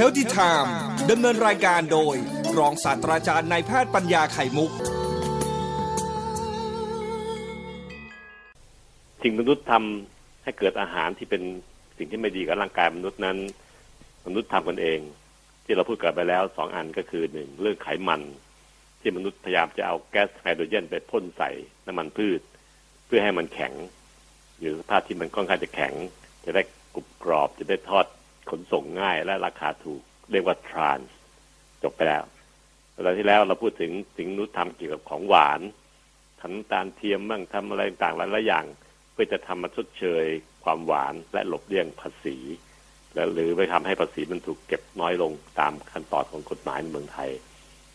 Healthy Time ดำเนินรายการโดย รองศาสตราจารย์นายแพทย์ปัญญาไข่มุก สิ่งมนุษย์ทำให้เกิดอาหารที่เป็นสิ่งที่ไม่ดีกับร่างกายมนุษย์นั้น มนุษย์ทำกันเอง ที่เราพูดกันไปแล้วสองอันก็คือหนึ่งเรื่องไขมัน ที่มนุษย์พยายามจะเอาแก๊สไฮโดรเจนไปพ่นใส่น้ำมันพืช เพื่อให้มันแข็ง หรือสภาพที่มันค่อนข้างจะแข็ง จะได้กรุบกรอบจะได้ทอด ขนส่งง่ายและราคาถูก เรียกว่า trans จบไปแล้วตอนที่แล้วเราพูดถึงสิ่งมนุษย์ทำเกี่ยวกับของหวานทำน้ำตาลเทียมบ้างทำอะไรต่างๆหลายๆอย่าง เพื่อจะทำมาชดเชย ความหวานและหลบเลี่ยงภาษี และหรือไปทำให้ภาษีมันถูกเก็บน้อยลงตามขั้นตอนของกฎหมายในเมืองไทย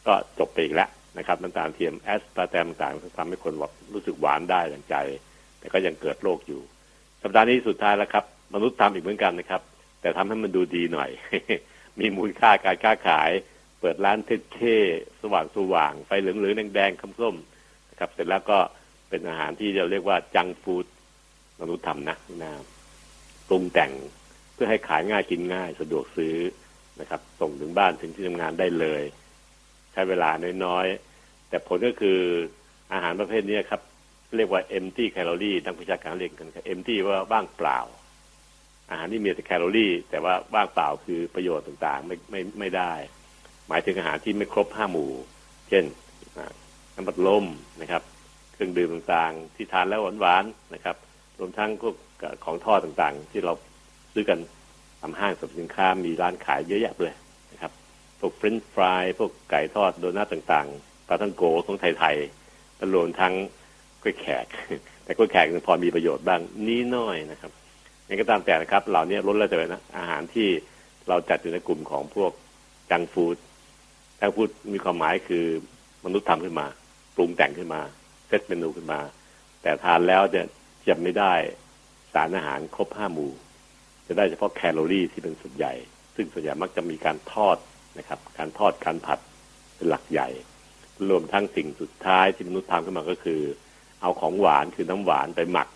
ก็จบไปอีกแล้วนะครับน้ำตาลเทียมแอสปาร์แตมต่างๆทำให้คนรู้สึกหวานได้อย่างใจ แต่ก็ยังเกิดโรคอยู่ สัปดาห์นี้สุดท้ายแล้วครับ มนุษย์ทำอีกเหมือนกันนะครับ แต่ทำให้มันดูดีหน่อย มีมูลค่าการค้าขาย เปิดร้านเท่ๆสว่างสว่างไฟเหลืองๆแดงๆคำส้มนะครับ เสร็จแล้วก็เป็นอาหารที่เราเรียกว่าจังฟู้ดมนุษย์ทำนะนะปรุงแต่งเพื่อให้ขายง่ายกินง่าย สะดวกซื้อนะครับ ส่งถึงบ้านถึงที่ทำงานได้เลย ใช้เวลาน้อยๆ แต่ผลก็คืออาหารประเภทนี้ครับ เรียกว่า empty calorie ทางวิชาการเรียกกันครับ empty ว่าว่างเปล่า อาหารที่มีแต่แคลอรี่ แต่ว่าว่างเปล่าคือประโยชน์ต่างๆ ไม่ไม่ไม่ได้ หมายถึงอาหารที่ไม่ครบห้าหมู่ เช่นน้ำบัดลมนะครับ เครื่องดื่มต่างๆ ที่ทานแล้วหวานๆนะครับ รวมทั้งพวกของทอดต่างๆ ที่เราซื้อกันตามห้างสรรพสินค้ามีร้านขายเยอะแยะเลยนะครับ พวกเฟรนช์ฟรายพวกไก่ทอดโดนัทต่างๆปลาทั้งโกของไทยๆและรวมทั้งกล้วยแขก แต่กล้วยแขกพอมีประโยชน์บ้างนี้น้อยนะครับ ยังก็ตามแต่นะครับ เหล่านี้ล้นแล้วแต่นะอาหารที่เราจัดอยู่ในกลุ่มของพวกจังฟูดจังฟูดมีความหมายคือมนุษย์ทำขึ้นมา ปรุงแต่งขึ้นมาเซตเมนูขึ้นมา แต่ทานแล้วจะจะไม่ได้สารอาหารครบห้าหมู่ จะได้เฉพาะแคลอรี่ที่เป็นส่วนใหญ่ ซึ่งส่วนใหญ่มักจะมีการทอดนะครับ การทอดการผัดเป็นหลักใหญ่ รวมทั้งสิ่งสุดท้ายที่มนุษย์ทำขึ้นมาก็คือ เอาของหวานคือน้ำหวานไปหมัก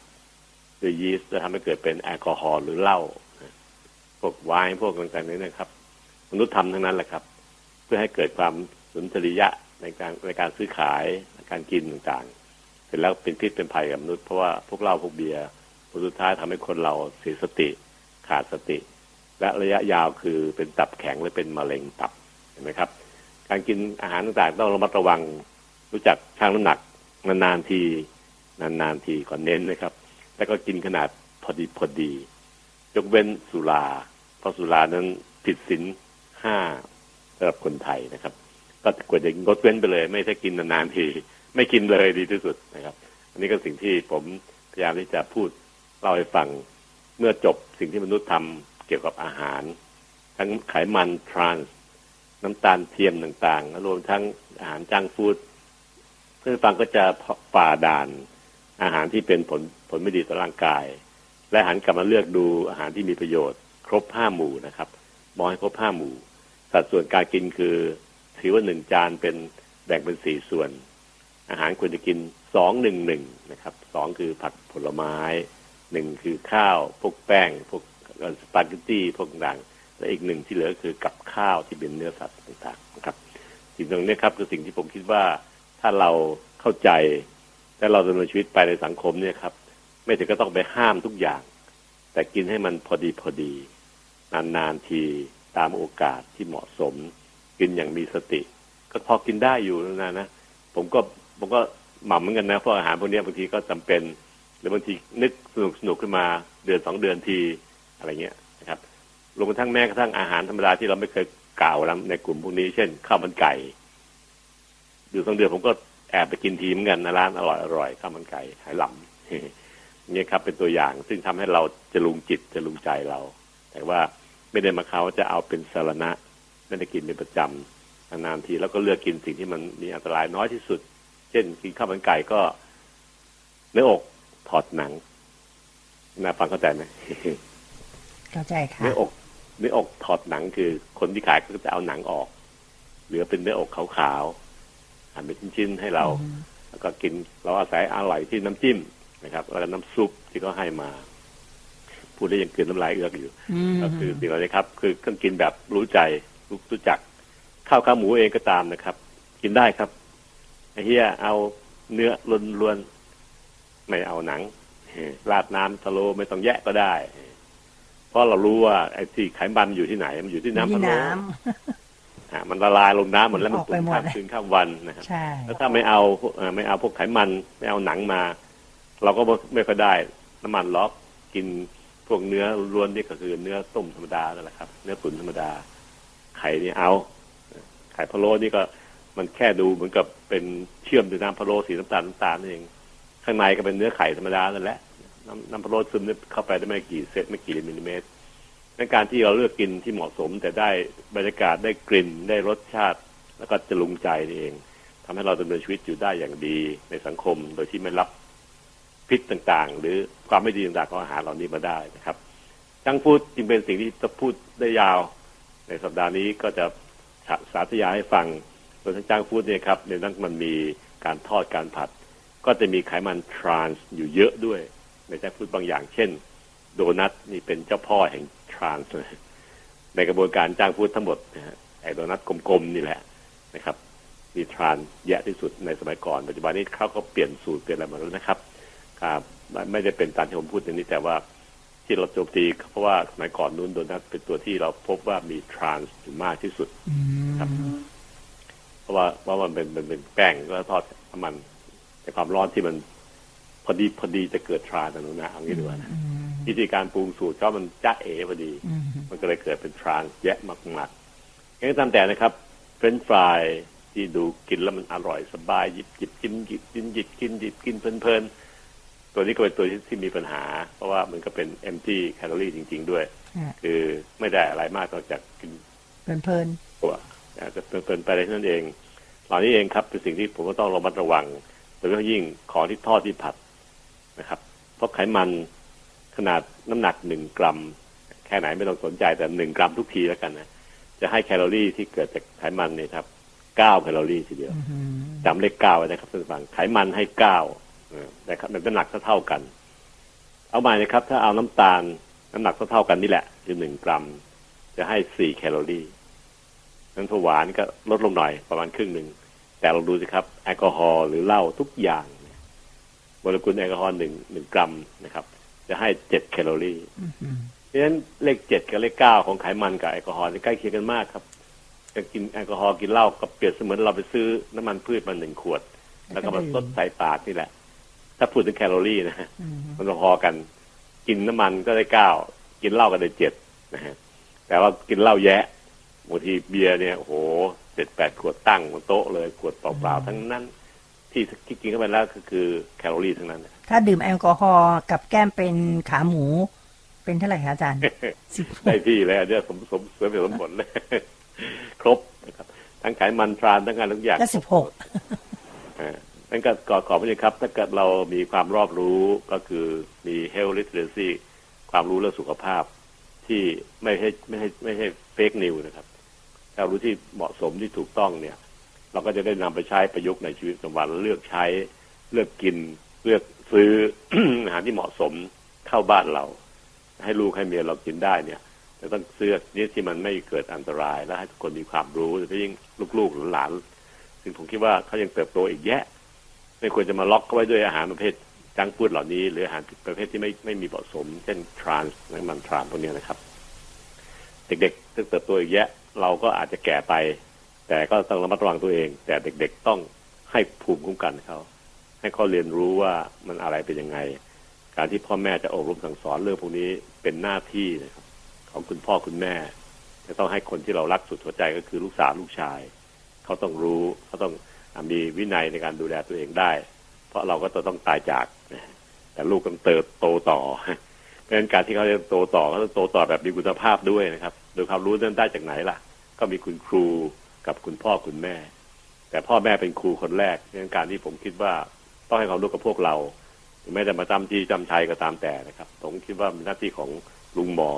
ด้วยยีสต์จะทำให้เกิดเป็นแอลกอฮอล์หรือเหล้าพวกไวน์พวกต่างๆนี้นะครับ มนุษย์ทำทั้งนั้นแหละครับ เพื่อให้เกิดความสุนทรียะในการในการซื้อขายการกินต่างๆ เสร็จแล้วเป็นพิษเป็นภัยกับมนุษย์เพราะว่าพวกเหล้าพวกเบียร์ผลสุดท้ายทำให้คนเราเสียสติขาดสติ และระยะยาวคือเป็นตับแข็งหรือเป็นมะเร็งตับเห็นไหมครับ การกินอาหารต่างๆ ต้องระมัดระวังรู้จักชั่งน้ำหนักนานๆทีนานๆทีก่อนเน้นนะครับ แล้วก็กินขนาดพอดีพอดี ยกเว้นสุราเพราะสุรานั้นผิดศีลห้าสำหรับคนไทยนะครับ ก็ควรจะงดเว้นไปเลย ไม่ใช่กินนานๆทีไม่กินเลยดีที่สุดนะครับ อันนี้ก็สิ่งที่ผมพยายามที่จะพูดเล่าให้ฟังเมื่อจบสิ่งที่มนุษย์ทำเกี่ยวกับอาหาร ทั้งไขมันทรานส์น้ำตาลเทียมต่างๆรวมทั้งอาหารจังฟู้ดเพื่อนฟังก็จะฝ่าด่าน อาหารที่เป็นผลผลไม่ดีต่อร่างกาย และหันกลับมาเลือกดูอาหารที่มีประโยชน์ ครบห้าหมู่นะครับมองให้ครบห้าหมู่ สัดส่วนการกินคือ ถือว่าหนึ่งจานเป็นแบ่งเป็นสี่ส่วน อาหารควรจะกินสองหนึ่งหนึ่งนะครับสองคือผักผลไม้หนึ่งคือข้าวพวกแป้งพวกสปาเกตตี้พวกต่างและอีกหนึ่งที่เหลือคือกับข้าวที่เป็นเนื้อสัตว์ต่างๆนะครับ สิ่งตรงนี้ครับคือสิ่งที่ผมคิดว่าถ้าเราเข้าใจ และเราดำเนินชีวิตไปในสังคมเนี่ยครับ ไม่ถึงก็ต้องไปห้ามทุกอย่าง แต่กินให้มันพอดีพอดี นานๆทีตามโอกาสที่เหมาะสม กินอย่างมีสติ ก็พอกินได้อยู่นะนะผมก็ผมก็หม่ำเหมือนกันนะเพราะอาหารพวกนี้บางทีก็จำเป็น หรือบางทีนึกสนุกสนุกขึ้นมาเดือนสองเดือนทีอะไรเงี้ยนะครับรวมทั้งแม้กระทั่งอาหารธรรมดาที่เราไม่เคยกล่าวในกลุ่มพวกนี้ เช่นข้าวมันไก่เดือนสองเดือนผมก็ แอบไปกินทีมกันนะร้านอร่อยอร่อยข้าวมันไก่หายหลำนี่ครับเป็นตัวอย่างซึ่งทำให้เราจะลุงจิตจะลุงใจเรา แต่ว่าไม่ได้มาเขาจะเอาเป็นสารณะไม่ได้กินเป็นประจำนานๆทีแล้วก็เลือกกินสิ่งที่มันมีอันตรายน้อยที่สุด เช่นกินข้าวมันไก่ก็ เนื้ออกถอดหนังน่าฟังเข้าใจไหมเข้าใจค่ะเนื้ออกเนื้ออกถอดหนังคือ คนที่ขายก็จะเอาหนังออก เหลือเป็นเนื้ออกขาว หั่นเป็นชิ้นๆให้เรา แล้วก็กินเราอาศัยอร่อยที่น้ำจิ้มนะครับแล้วก็น้ำซุปที่เขาให้มา พูดได้ยังกลืนน้ำลายเอือกอยู่อืมก็คือสิ่งเหล่านี้ครับ คือเครื่องกินแบบรู้ใจรู้รู้จัก ข้าวขาหมูเองก็ตามนะครับ กินได้ครับไอ้เฮียเอาเนื้อล้วนๆไม่เอาหนังเออราดน้ำทะโลไม่ต้องแยะก็ได้ เพราะเรารู้ว่าไอ้ที่ไขมันอยู่ที่ไหน มันอยู่ที่น้ำที่พะโล้น้อะ มันละลายลงน้ำหมดแล้วมันออกตุไปนหมดข้ามเลยคืนข้ามวันนะครับำใช่แล้วถ้าไม่เอาพวกเอ่อไม่เอาพวกไขมันไม่เอาหนังมา เราก็ไม่ไม่ค่อยได้น้ำมันล็อกกินพวกเนื้อล้วนนี่ก็คือเนื้อต้มธรรมดานั่นแหละครับ เนื้อตุ๋นธรรมดา ไข่นี่เอา ไข่พะโล้นี่ก็มันแค่ดูเหมือนกับเป็นเชื่อมด้วยน้ำพะโล้สีน้ำตาลน้ำตาลนั่นเองข้างในก็เป็นเนื้อไข่ธรรมดานั่นแหละน้ำน้ำพะโล้ซึมเข้าไปได้ไม่กี่เซนไม่กี่มิลลิเมตร ในการที่เราเลือกกินที่เหมาะสม แต่ได้บรรยากาศได้กลิ่นได้รสชาติ แล้วก็จะลุงใจนี่เองทำให้เราดำเนินชีวิตอยู่ได้อย่างดีในสังคม โดยที่ไม่รับพิษต่างๆ หรือความไม่ดีต่างๆของอาหารเหล่านี้มาได้นะครับจังพูดจึงเป็นสิ่งที่จะพูดได้ยาว ในสัปดาห์นี้ก็จะสาธยายให้ฟังโดยทั้งจ้างฟูดเนี่ยครับในนั้นมันมีการทอดการผัด ก็จะมีไขมันทรานส์อยู่เยอะด้วยในจ้างฟูดบางอย่าง เช่น โดนัทนี่เป็นเจ้าพ่อแห่ง ทรานส์เลยในกระบวนการจ้างฟูดทั้งหมดนะฮะไอ้โดนัทกลมๆนี่แหละนะครับ มีทรานแยะที่สุดในสมัยก่อน ปัจจุบันนี้เขาก็เปลี่ยนสูตรเปลี่ยนอะไรหมาแล้วนะครับครับไม่ได้เป็นตามที่ผมพูดอย่างนี้แต่ว่าที่เราโจมตีเพราะว่าสมัยก่อนนู้นโดนัทเป็นตัวที่เราพบว่ามีทรานส์มากที่สุดอืมครับ เพราะว่าเพราะมันเป็นเป็นเป็นแป้งแล้วทอดน้ำมันแต่ความร้อนที่มันพอดีพอดีจะเกิด trans นะเอางี้ดีกว่านะอืม วิธีการปรุงสูตรก็มันจ้าเอพอดีอืมมันก็เลยเกิดเป็น trans แยะมากๆอย่างนี้ตามแต่นะครับเฟรนช์ฟรายที่ดูกินแล้วมันอร่อยสบายหยิบหยิบกินหยิบกินหยิบกินหยิบกินเพลินๆตัวนี้ก็เป็นตัวที่ที่มีปัญหา เพราะว่ามันก็เป็น empty calorie จริง ๆ ด้วยฮะคือไม่ได้อะไรมากนอกจากกินเพลินตัวอาจจะเพลินๆไปได้เท่านั้นเองเหล่านี้เองครับเป็นสิ่งที่ผมก็ต้องระมัดระวังโดยเฉพาะยิ่งของที่ทอดที่ผัดนะครับ เพราะไขมัน ขนาดน้ำหนักหนึ่งกรัม แค่ไหนไม่ต้องสนใจแต่หนึ่งกรัมทุกทีแล้วกันนะจะให้แคลอรี่ที่เกิดจากไขมันเนี่ยครับเก้าแคลอรี่ทีเดียวๆอืมจำเลขเก้าไว้นะครับท่านผู้ฟังไขมันให้เก้าเออนะครับมันเป็นหนักเท่าๆกัน เอาใหม่นะครับ ถ้าเอาน้ำตาลน้ำหนักเท่าๆกันนี่แหละคือหนึ่งกรัม จะให้สี่แคลอรี่น้ำถั่วหวานก็ลดลงหน่อยประมาณครึ่งหนึ่งแต่เราดูสิครับ แอลกอฮอล์หรือเหล้าทุกอย่างเนี่ยโมเลกุลแอลกอฮอล์หนึ่งหนึ่งกรัมนะครับ จะให้เจ็ดแคลอรี่อืมเพราะฉะนั้นเลขเจ็ดกับเลขเก้าของไขมันกับแอลกอฮอล์นี่ใกล้เคียงกันมากครับจะกินแอลกอฮอล์กินเหล้าก็เปรียบเสมือนเราไปซื้อน้ำมันพืชมาหนึ่งขวด แล้วก็มาซดใส่ปากนี่แหละ ถ้าพูดถึงแคลอรี่นะฮะอืมมันพอๆกัน กินน้ำมันก็ได้เก้ากินเหล้าก็ได้เจ็ดนะฮะแต่ว่ากินเหล้าแยะบางทีเบียร์เนี่ยโอ้โหเจ็ดแปดขวดตั้งบนโต๊ะเลยขวดเปล่าๆทั้งนั้น ที่ที่กินเข้าไปแล้วก็คือแคลอรี่ทั้งนั้น ถ้าดื่มแอลกอฮอล์กับแก้มเป็นขาหมู เป็นเท่าไหร่คะอาจารย์สิบหได้กที่เลยอันเนี้ยสมสมสมเหตุสมผลเลย ครบนะครับ ทั้งไขมันทรานทั้งงานทุกอย่างก็สิบหกอ่านั่นก็ก่อขอบไปเลยครับ ถ้าเกิดเรามีความรอบรู้ก็คือมี health literacy ความรู้เรื่องสุขภาพ ที่ไม่ใช่ไม่ใช่ไม่ใช่เฟกนิวนะครับความรู้ที่เหมาะสมที่ถูกต้องเนี่ย เราก็จะได้นำไปใช้ประยุกต์ในชีวิตประจำวันเลือกใช้เลือกกิน เลือกซื้ออาหารที่เหมาะสมเข้าบ้านเรา ให้ลูกให้เมียเรากินได้เนี่ยจะต้องซื้อนี่ที่มันไม่เกิดอันตราย และให้ทุกคนมีความรู้โดยเฉพาะยิ่งลูกๆหรือหลานซึ่งผมคิดว่าเขายังเติบโตอีกแยะ ไม่ควรจะมาล็อกเขาไว้ด้วยอาหารประเภทจังก์ฟูดเหล่านี้ หรืออาหารประเภทที่ไม่ไม่มีเหมาะสม เช่นทรานส์น้ำมันทรานพวกนี้นะครับ เด็กๆซึ่งเติบโตอีกแยะ เราก็อาจจะแก่ไป แต่ก็ต้องระมัดระวังตัวเอง แต่เด็กๆต้องให้ภูมิคุ้มกันเขาให้เขาเรียนรู้ว่ามันอะไรเป็นยังไง การที่พ่อแม่จะอบรมสั่งสอนเรื่องพวกนี้เป็นหน้าที่นะครับของคุณพ่อคุณแม่ จะต้องให้คนที่เรารักสุดหัวใจก็คือลูกสาวลูกชาย เขาต้องรู้เขาต้องมีวินัยในการดูแลตัวเองได้ เพราะเราก็จะต้องตายจากแต่ลูกก็เติบโตต่อเพราะฉะนั้นการที่เขาจะโตต่อเขาต้องโตต่อแบบมีคุณภาพด้วยนะครับ โดยความรู้นั้นได้จากไหนล่ะ ก็มีคุณครู กับคุณพ่อคุณแม่ แต่พ่อแม่เป็นครูคนแรกเราะฉะนั้นการที่ผมคิดว่าต้องให้ความรู้กับพวกเราถึงแม้จะมาจำที่จำชัยก็ตามแต่นะครับ ผมคิดว่าเป็นหน้าที่ของลุงหมอ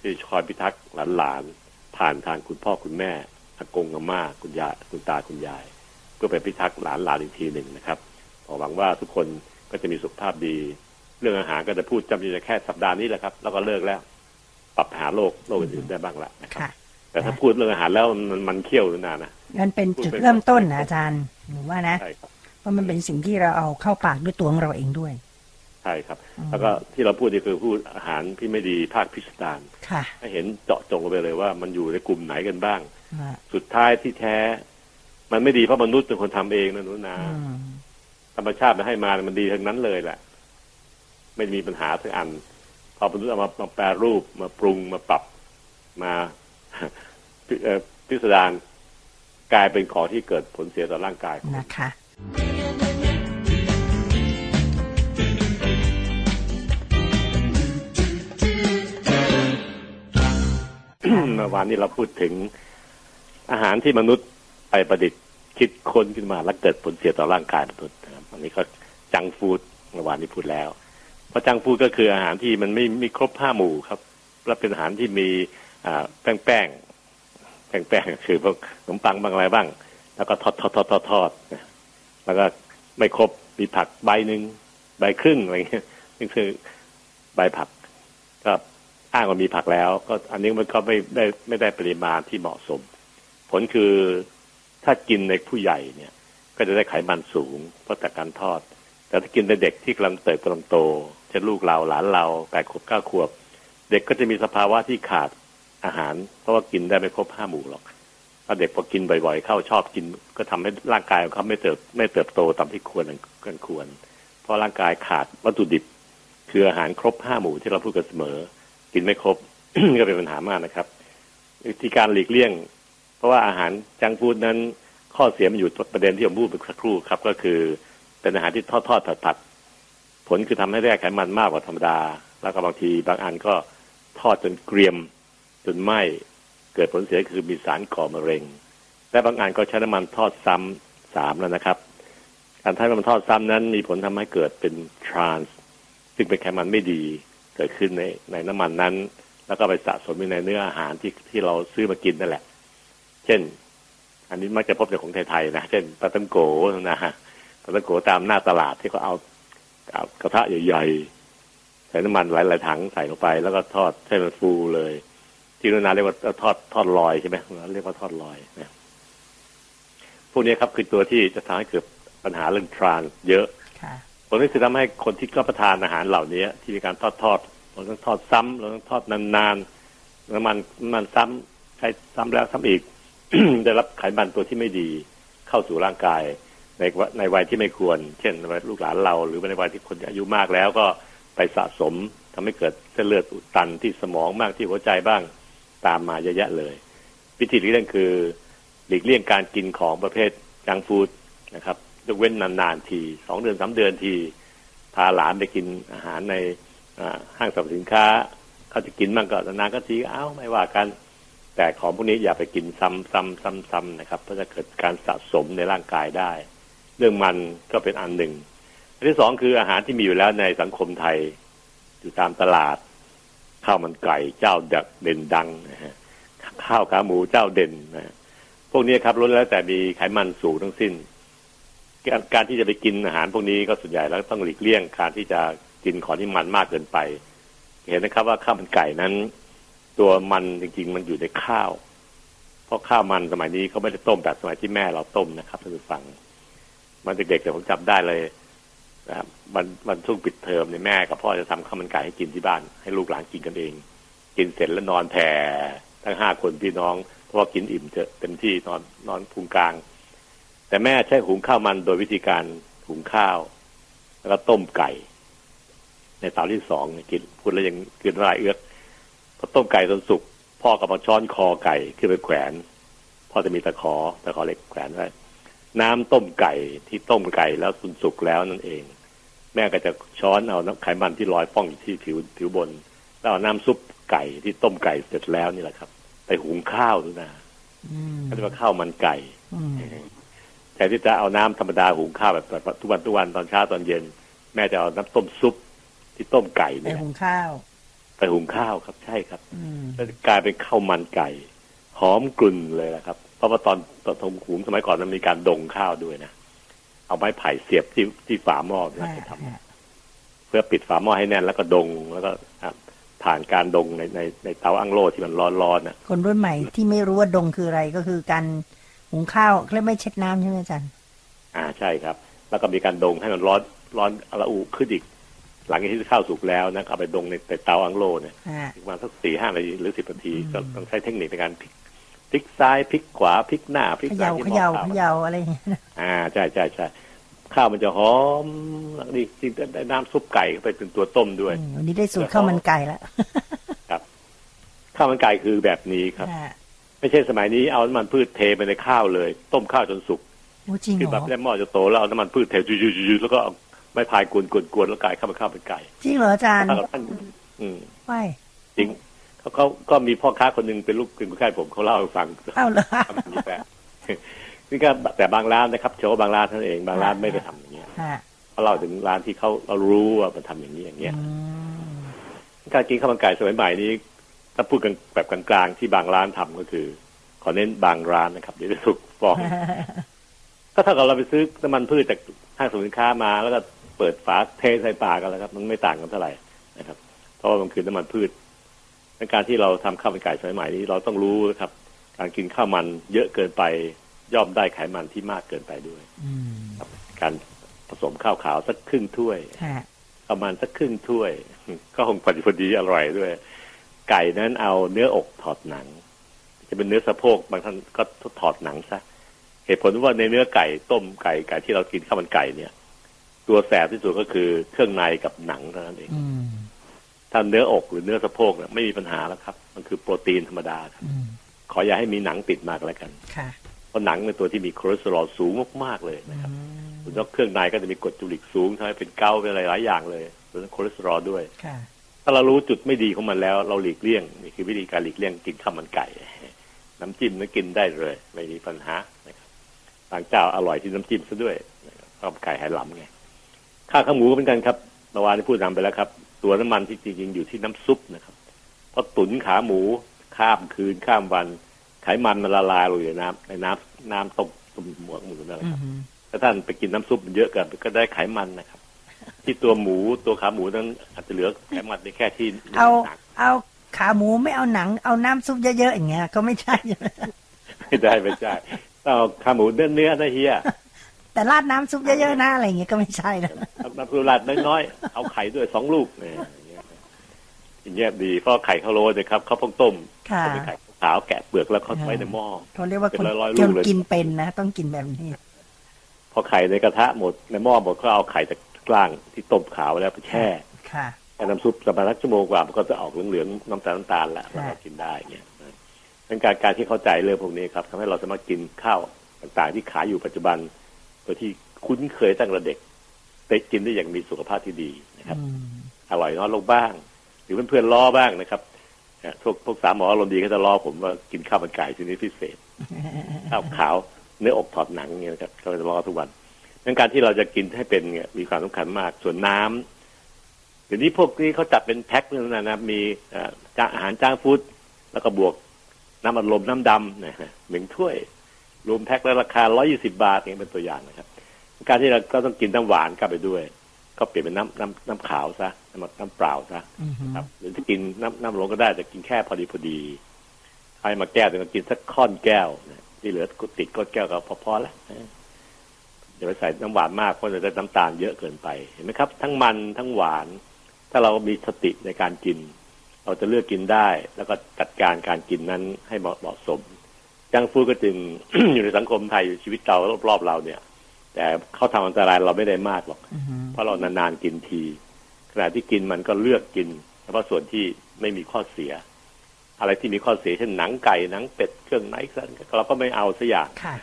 ที่คอยพิทักษ์หลานๆผ่านทางคุณพ่อคุณแม่อากงอาม่าคุณยายคุณตาคุณยายเพื่อไปพิทักษ์หลานหลานอีกทีหนึ่งนะครับหวังว่าทุกคนก็จะมีสุขภาพดี เรื่องอาหารก็จะพูดจำเป็นแค่สัปดาห์นี้แหละครับ แล้วก็เลิกแล้ว ปรับหาโรคโรคอื่นๆได้บ้างละนะครับ แต่ถ้าพูดเรื่องอาหารแล้วมันมันเคี่ยวหรือนานนะนั่นเป็นจุดเริ่มต้นนะอาจารย์หนูว่านะใช่ครับเพราะมันเป็นสิ่งที่เราเอาเข้าปากด้วยตัวของเราเองด้วยใช่ครับอืมแล้วก็ที่เราพูดนี่คือพูดอาหารที่ไม่ดีภาคพิสดารค่ะให้เห็นเจาะจงลงไปเลยว่ามันอยู่ในกลุ่มไหนกันบ้างอ่าสุดท้ายที่แท้ มันไม่ดีเพราะมนุษย์เป็นคนทำเองนะหนุนาอืมธรรมชาติมันให้มามันดีทั้งนั้นเลยแหละ ไม่มีปัญหาสักอันพอมนุษย์เอามามาแปรรูปมาปรุงมาปรับ มาเอ่อ พิสดารกลายเป็นของที่เกิดผลเสียต่อร่างกายของนะคะเมื่อวานนี้เราพูดถึงอาหารที่มนุษย์ไปประดิษฐ์คิดค้นขึ้นมาแล้วเกิดผลเสียต่อร่างกายมนุษย์นะครับอันนี้ก็จังฟูดเมื่อวานนี้พูดแล้วเพราะจังฟูดก็คืออาหารที่มันไม่ไม่ครบห้าหมู่ครับ และเป็นอาหารที่มีอ่า แป้งแป้งแป้งแป้งคือพวกขนมปังบางอะไรบ้าง แล้วก็ทอดทอดทอดทอดทอดแล้วก็ไม่ครบมีผักใบหนึ่งใบครึ่งอะไรเงี้ยนี่คือใบผักก็อ้างว่ามีผักแล้ว ก็อันนี้มันก็ไม่ได้ไม่ได้ปริมาณที่เหมาะสม ผลคือถ้ากินในผู้ใหญ่เนี่ย ก็จะได้ไขมันสูงเพราะจากการทอด แต่ถ้ากินในเด็กที่กำลังเติบกำลังโตเช่นลูกเราหลานเราแปดขวบเก้าขวบ เด็กก็จะมีสภาวะที่ขาด อาหาร เพราะว่ากินได้ไม่ครบห้าหมู่หรอกถ้าเด็กพอกินบ่อยๆ เข้าชอบกิน ก็ทำให้ร่างกายของเขาไม่เติบไม่เติบโตตามที่ควรกันควร เพราะร่างกายขาดวัตถุดิบ คืออาหารครบห้าหมู่ที่เราพูดกันเสมอ กินไม่ครบก็เป็นปัญหามากนะครับวิธีการหลีกเลี่ยง เพราะว่าอาหารจังฟูดนั้น ข้อเสียมันอยู่ประเด็นที่ผมพูดเมื่อสักครู่ครับ ก็คือเป็นอาหารที่ทอดทอดผัดผัดผลคือทำให้แร่ไขมันมากกว่าธรรมดา แล้วก็บางทีบางอันก็ทอดจนเกรียม จนไหมเกิดผลเสียคือมีสารก่อมะเร็ง และบางอันก็ใช้น้ำมันทอดซ้ำสามแล้วนะครับ การใช้น้ำมันทอดซ้ำนั้นมีผลทำให้เกิดเป็นทรานส์ซึ่งเป็นไขมันไม่ดีเกิดขึ้นในในน้ำมันนั้น แล้วก็ไปสะสมในเนื้ออาหารที่ที่เราซื้อมากินนั่นแหละ เช่น อันนี้มักจะพบในของไทยๆนะ เช่นปลาตังโกนะฮะปลาตังโกตามหน้าตลาดที่เขาเอาเอากระทะใหญ่ๆใส่น้ำมันหลายๆถังใส่ลงไป แล้วก็ทอดให้มันฟูเลย ที่นุนาเรียกว่าทอดทอดลอยใช่ไหมเรียกว่าทอดลอยนะพวกนี้ครับคือตัวที่จะทำให้เกิดปัญหาเรื่องทรานเยอะค่ะผลก็คือทำให้คนที่รับประทานอาหารเหล่านี้ที่มีการทอดทอดเราต้องทอดซ้ำเราต้องทอดนานๆน้ำมันน้ำมันซ้ำใช้ซ้ำแล้วซ้ำอีกได้รับไขมันตัวที่ไม่ดีเข้าสู่ร่างกาย ในวในวัยที่ไม่ควร เช่นวัยลูกหลานเรา หรือในวัยที่คนอายุมากแล้วก็ไปสะสมทำให้เกิดเส้นเลือดอุดตันที่สมองมากที่หัวใจบ้าง ตามมาเยอะแยะเลย วิธีหลีกเลี่ยงคือ หลีกเลี่ยงการกินของประเภทจังฟูดนะครับยกเว้นนานๆทีสองเดือนสามเดือนที พาหลานไปกินอาหารในห้างสรรพสินค้า เขาจะกินบ้างก็นานก็ทีเอ้าไม่ว่ากัน แต่ของพวกนี้อย่าไปกินซ้ำซ้ำซ้ำซ้ำนะครับเพราะจะเกิดการสะสมในร่างกายได้ เรื่องมันก็เป็นอันหนึ่งอันที่สองคืออาหารที่มีอยู่แล้วในสังคมไทย อยู่ตามตลาด ข้าวมันไก่เจ้าดักเด่นดังนะฮะข้าวขาหมูเจ้าเด่นนะฮะพวกนี้ครับล้วนแล้วแต่มีไขมันสูงทั้งสิ้นการการที่จะไปกินอาหารพวกนี้ก็ส่วนใหญ่แล้วต้องหลีกเลี่ยงการที่จะกินของที่มันมากเกินไป เห็นนะครับว่าข้าวมันไก่นั้น ตัวมันจริง ๆ มันอยู่ในข้าว เพราะข้าวมันสมัยนี้เขาไม่ได้ต้มแบบสมัยที่แม่เราต้มนะครับท่านผู้ฟัง มันเด็กๆแต่ผมจับได้เลย นะครับมันมันช่วงปิดเทอมเนี่ยแม่กับพ่อจะทำข้าวมันไก่ให้กินที่บ้าน ให้ลูกหลานกินกันเอง กินเสร็จแล้วนอนแผ่ทั้งห้าคนพี่น้องเพราะว่ากินอิ่มเถอเต็มที่นอนนอนพุงกลาง แต่แม่ใช้หุงข้าวมันโดยวิธีการหุงข้าว แล้วก็ต้มไก่ ในเตาที่สองกินพูดแล้วยังกินรายเอื้อกพอต้มไก่จนสุกพ่อกับมาช้อนคอไก่ขึ้นไปแขวน พ่อจะมีตะขอตะขอเหล็กแขวนไว้น้ำต้มไก่ที่ต้มไก่แล้วสุนสุกแล้วนั่นเอง แม่ก็จะช้อนเอาน้ำไขมันที่ลอยป้องอยู่ที่ผิวผิวบน แล้วเอาน้ำซุปไก่ที่ต้มไก่เสร็จแล้วนี่แหละครับ ไปหุงข้าวด้วยนะอืมเขาเรียกว่าข้าวมันไก่อืมแทนที่จะเอาน้ำธรรมดาหุงข้าวแบบแบบทุกวันทุกวันตอนเช้าตอนเย็น แม่จะเอาน้ำต้มซุปที่ต้มไก่ไปเนี่ยหุงข้าวไปหุงข้าวครับใช่ครับอืมแล้วกลายเป็นข้าวมันไก่หอมกลุ่นเลยละครับ เพราะว่าตอนตอนทงหุงสมัยก่อนมันมีการดงข้าวด้วยนะ เอาไม้ไผ่เสียบที่ที่ฝาหม้อนะอ่าจะทอ่าำเพื่อปิดฝาหม้อให้แน่นแล้วก็ดงแล้วก็อะผ่านการดงในในในเตาอั้งโล่ที่มันร้อนๆน่ะ คนรุ่นใหม่ที่ไม่รู้ว่าดงคืออะไรก็คือการหุงข้าวเรียกไม่เช็ดน้ำใช่ไหมอาจารย์อ่าใช่ครับ แล้วก็มีการดงให้มันร้อนร้อนระอุขึ้นอีก หลังจากที่ข้าวสุกแล้วนะก็เอาไปดงในในเตาอั้งโล่เนี่ยอ่าอีกประมาณสักสี่ห้านาทีหรือสิบนาทีอืมก็ต้องใช้เทคนิคในการพลิก พลิกซ้ายพลิกขวาพลิกหน้าพลิกเขหลัย่างที่เขหม้อย่าข้าวเขย่าอะไรอย่างเงี้ยนะอ่าใช่ใช่ใช่ข้าวมันจะหอมแล้วนี่จริงๆได้น้ำซุปไก่เข้าไปเป็นตัวต้มด้วยอืมวันนี้ได้สูตรข้าวมันไก่แล้วข้าวมันไก่คือแบบนี้ครับอ่าไม่ใช่สมัยนี้เอาน้ำมันพืชเทไปในข้าวเลย ต้มข้าวจนสุกโอ้จริงคือเหรแบอบแม่หม้อจะโตแล้วเอาน้ำมันพืชเทจุๆๆๆแล้วก็เอาไม้พายกวนๆๆแล้วกลายข้าวเป็นข้าวเป็นไก่จริงเหรออาจารย์ถ้าเราท่านอืมไม่จริง เขาเขาก็มีพ่อค้าคนหนึ่งเป็นลูกเป็นคนใกล้ผมเขาเล่าให้ฟังเอ้าเหรอทำอย่างนี้แปะนี่ก็แต่บางร้านนะครับเฉพาะบางร้านเท่านั้นเองบางร้านไม่ได้ทำอย่างเงี้ยฮะเขาเล่าถึงร้านที่เขาเรารู้ว่ามันทำอย่างนี้อย่างเงี้ยอืมการกินข้าวมันไก่สมัยใหม่นี้ ถ้าพูดกันแบบกลางๆที่บางร้านทำก็คือ ขอเน้นบางร้านนะครับเดี๋ยวจะถูกฟ้องก็เท่ากับเราไปซื้อน้ำมันพืชจากห้างสรรพสินค้ามาแล้วก็เปิดฝาเทใส่ปากกันแล้วครับ มันไม่ต่างกันเท่าไหร่นะครับ เพราะว่ามันคือน้ำมันพืช ในการที่เราทำข้าวมันไก่สมัยใหม่นี้เราต้องรู้นะครับ การกินข้าวมันเยอะเกินไปย่อมได้ไขมันที่มากเกินไปด้วยอืมการผสมข้าวขาวสักครึ่งถ้วยฮะประมาณสักครึ่งถ้วย ก็คงพอดีพอดีอร่อยด้วย ไก่นั้นเอาเนื้ออกถอดหนัง จะเป็นเนื้อสะโพกบางท่านก็ถอดหนังซะเหตุผลว่าในเนื้อไก่ต้มไก่ไก่ที่เรากินข้าวมันไก่เนี่ย ตัวแสบที่สุดก็คือเครื่องในกับหนังเท่านั้นเองอืม ถ้าเนื้ออกหรือเนื้อสะโพกเนี่ยไม่มีปัญหาแล้วครับ มันคือโปรตีนธรรมดาครับอืมขออย่าให้มีหนังติดมากแล้วกันค่ะเพราะหนังเป็นตัวที่มีคอเลสเตอรอลสูงมากๆเลยนะครับอืมส่วนนอกเครื่องในก็จะมีกรดยูริกสูงทำให้เป็นเกาต์เป็นอะไรหลายอย่างเลยรวมทั้งคอเลสเตอรอลด้วยค่ะถ้าเรารู้จุดไม่ดีของมันแล้ว เราหลีกเลี่ยงนี่คือวิธีการหลีกเลี่ยงกินข้าวมันไก่ น้ำจิ้มนั้นกินได้เลย ไม่มีปัญหานะครับบางเจ้าอร่อยที่น้ำจิ้มซะด้วยนะครับข้าวมันไก่ไหหลำไงข้าวขาหมูก็เหมือนกันครับเมื่อวานที่พูดนำไปแล้วครับ ตัวน้ำมันที่จริงๆอยู่ที่น้ำซุปนะครับเพราะตุ๋นขาหมูข้ามคืนข้ามวัน ไขมันมันละลายลงอยู่ในน้ำในน้ำน้ำต้มต้มหมวกหมูนั่นแหละอืครับมถ้าท่านไปกินน้ำซุปมันเยอะเกินก็ได้ไขมันนะครับ ที่ตัวหมูตัวขาหมูนั้นอาจจะเหลือไขมันในแค่ที่เอาหนักเอาขาหมูไม่เอาหนัง เอาน้ำซุปเยอะๆอย่างเงี้ยก็ไม่ใช่ใช่ไหมไม่ได้ไม่ใช่ต้องเอาขาหมูเนื้อเนื้อนะเฮีย แต่ราดน้ำซุปเยอะๆนะอะไรอย่างเงี้ยก็ไม่ใช่นะเอาน้ำซุปราดน้อยๆเอาไข่ด้วยสองลูกเนี่ยอย่างเงี้ยอย่างเงี้ยดีเพราะไข่เขาโรยนะครับเขาเพิ่งต้มค่ะเป็นไข่ขาวแกะเปลือกแล้วเขาไว้ในหม้อเขาเรียกว่าคนเป็นร้อยๆคนลูกเลยกินเป็นนะต้องกินแบบนี้ พอไข่ในกระทะหมดในหม้อหมดก็เอาไข่จากกลางที่ต้มขาวไว้แล้วไปแช่ค่ะแช่น้ำซุปประมาณสักชั่วโมงกว่ามันก็จะออกเหลืองๆน้ำตาลน้ำตาลแล้วแล้วก็ค่ะกินได้เงี้ยนะเป็นการการที่เข้าใจเรื่องพวกนี้ครับทำให้เราสามารถกินข้าวต่างๆ ที่ขายอยู่ปัจจุบัน โดยที่คุ้นเคยตั้งแต่เด็กได้กินได้อย่างมีสุขภาพที่ดีนะครับอืมอร่อยน้อยลงบ้าง หรือเพื่อนๆล้อบ้างนะครับนะพวกพวกสามหมออารมณ์ดีก็จะล้อผมว่ากินข้าวมันไก่ชนิดพิเศษข้าวขาวเนื้ออกถอดหนังเนี่ยนะครับเขาจะล้อทุกวันดังการที่เราจะกินให้เป็นเนี่ยมีความสำคัญมากส่วนน้ำเดี๋ยวนี้พวกนี้เขาจัดเป็นแพ็คนึงนะนะมีเอ่อจานอาหารจ้างฟู้ดแล้วก็บวกน้ำอัดลมน้ำดำนะฮะหนึ่งถ้วย รวมแพ็คแล้วราคา 120 บาทอย่างเป็นตัวอย่างนะครับ การที่เราก็ต้องกินน้ำหวานกลับไปด้วย ก็เปลี่ยนเป็นน้ำน้ำน้ำขาวซะน้ำน้ำเปล่าซะอืมครับหรือถ้ากินน้ำน้ำหลงก็ได้แต่กินแค่พอดีพอดีใครมาแก้วถึงก็กินสักค่อนแก้วนะที่เหลือก็ติดก้นแก้วก็พอพอแล้วนะอย่าไปใส่น้ำหวานมากเพราะจะได้น้ำตาลเยอะเกินไปเห็นไหมครับ ทั้งมันทั้งหวาน ถ้าเรามีสติในการกิน เราจะเลือกกินได้ แล้วก็จัดการการกินนั้นให้เหมาะเหมาะสม จังฟูดก็จึงอยู่ในสังคมไทยอยู่ชีวิตเรารอบๆเราเนี่ย แต่เขาทำอันตรายเราไม่ได้มากหรอกอืมเพราะเรานานๆกินที ขณะที่กินมันก็เลือกกินเฉพาะส่วนที่ไม่มีข้อเสีย อะไรที่มีข้อเสียเช่นหนังไก่หนังเป็ดเครื่องในสันเราก็ไม่เอาสักอย่างค่ะ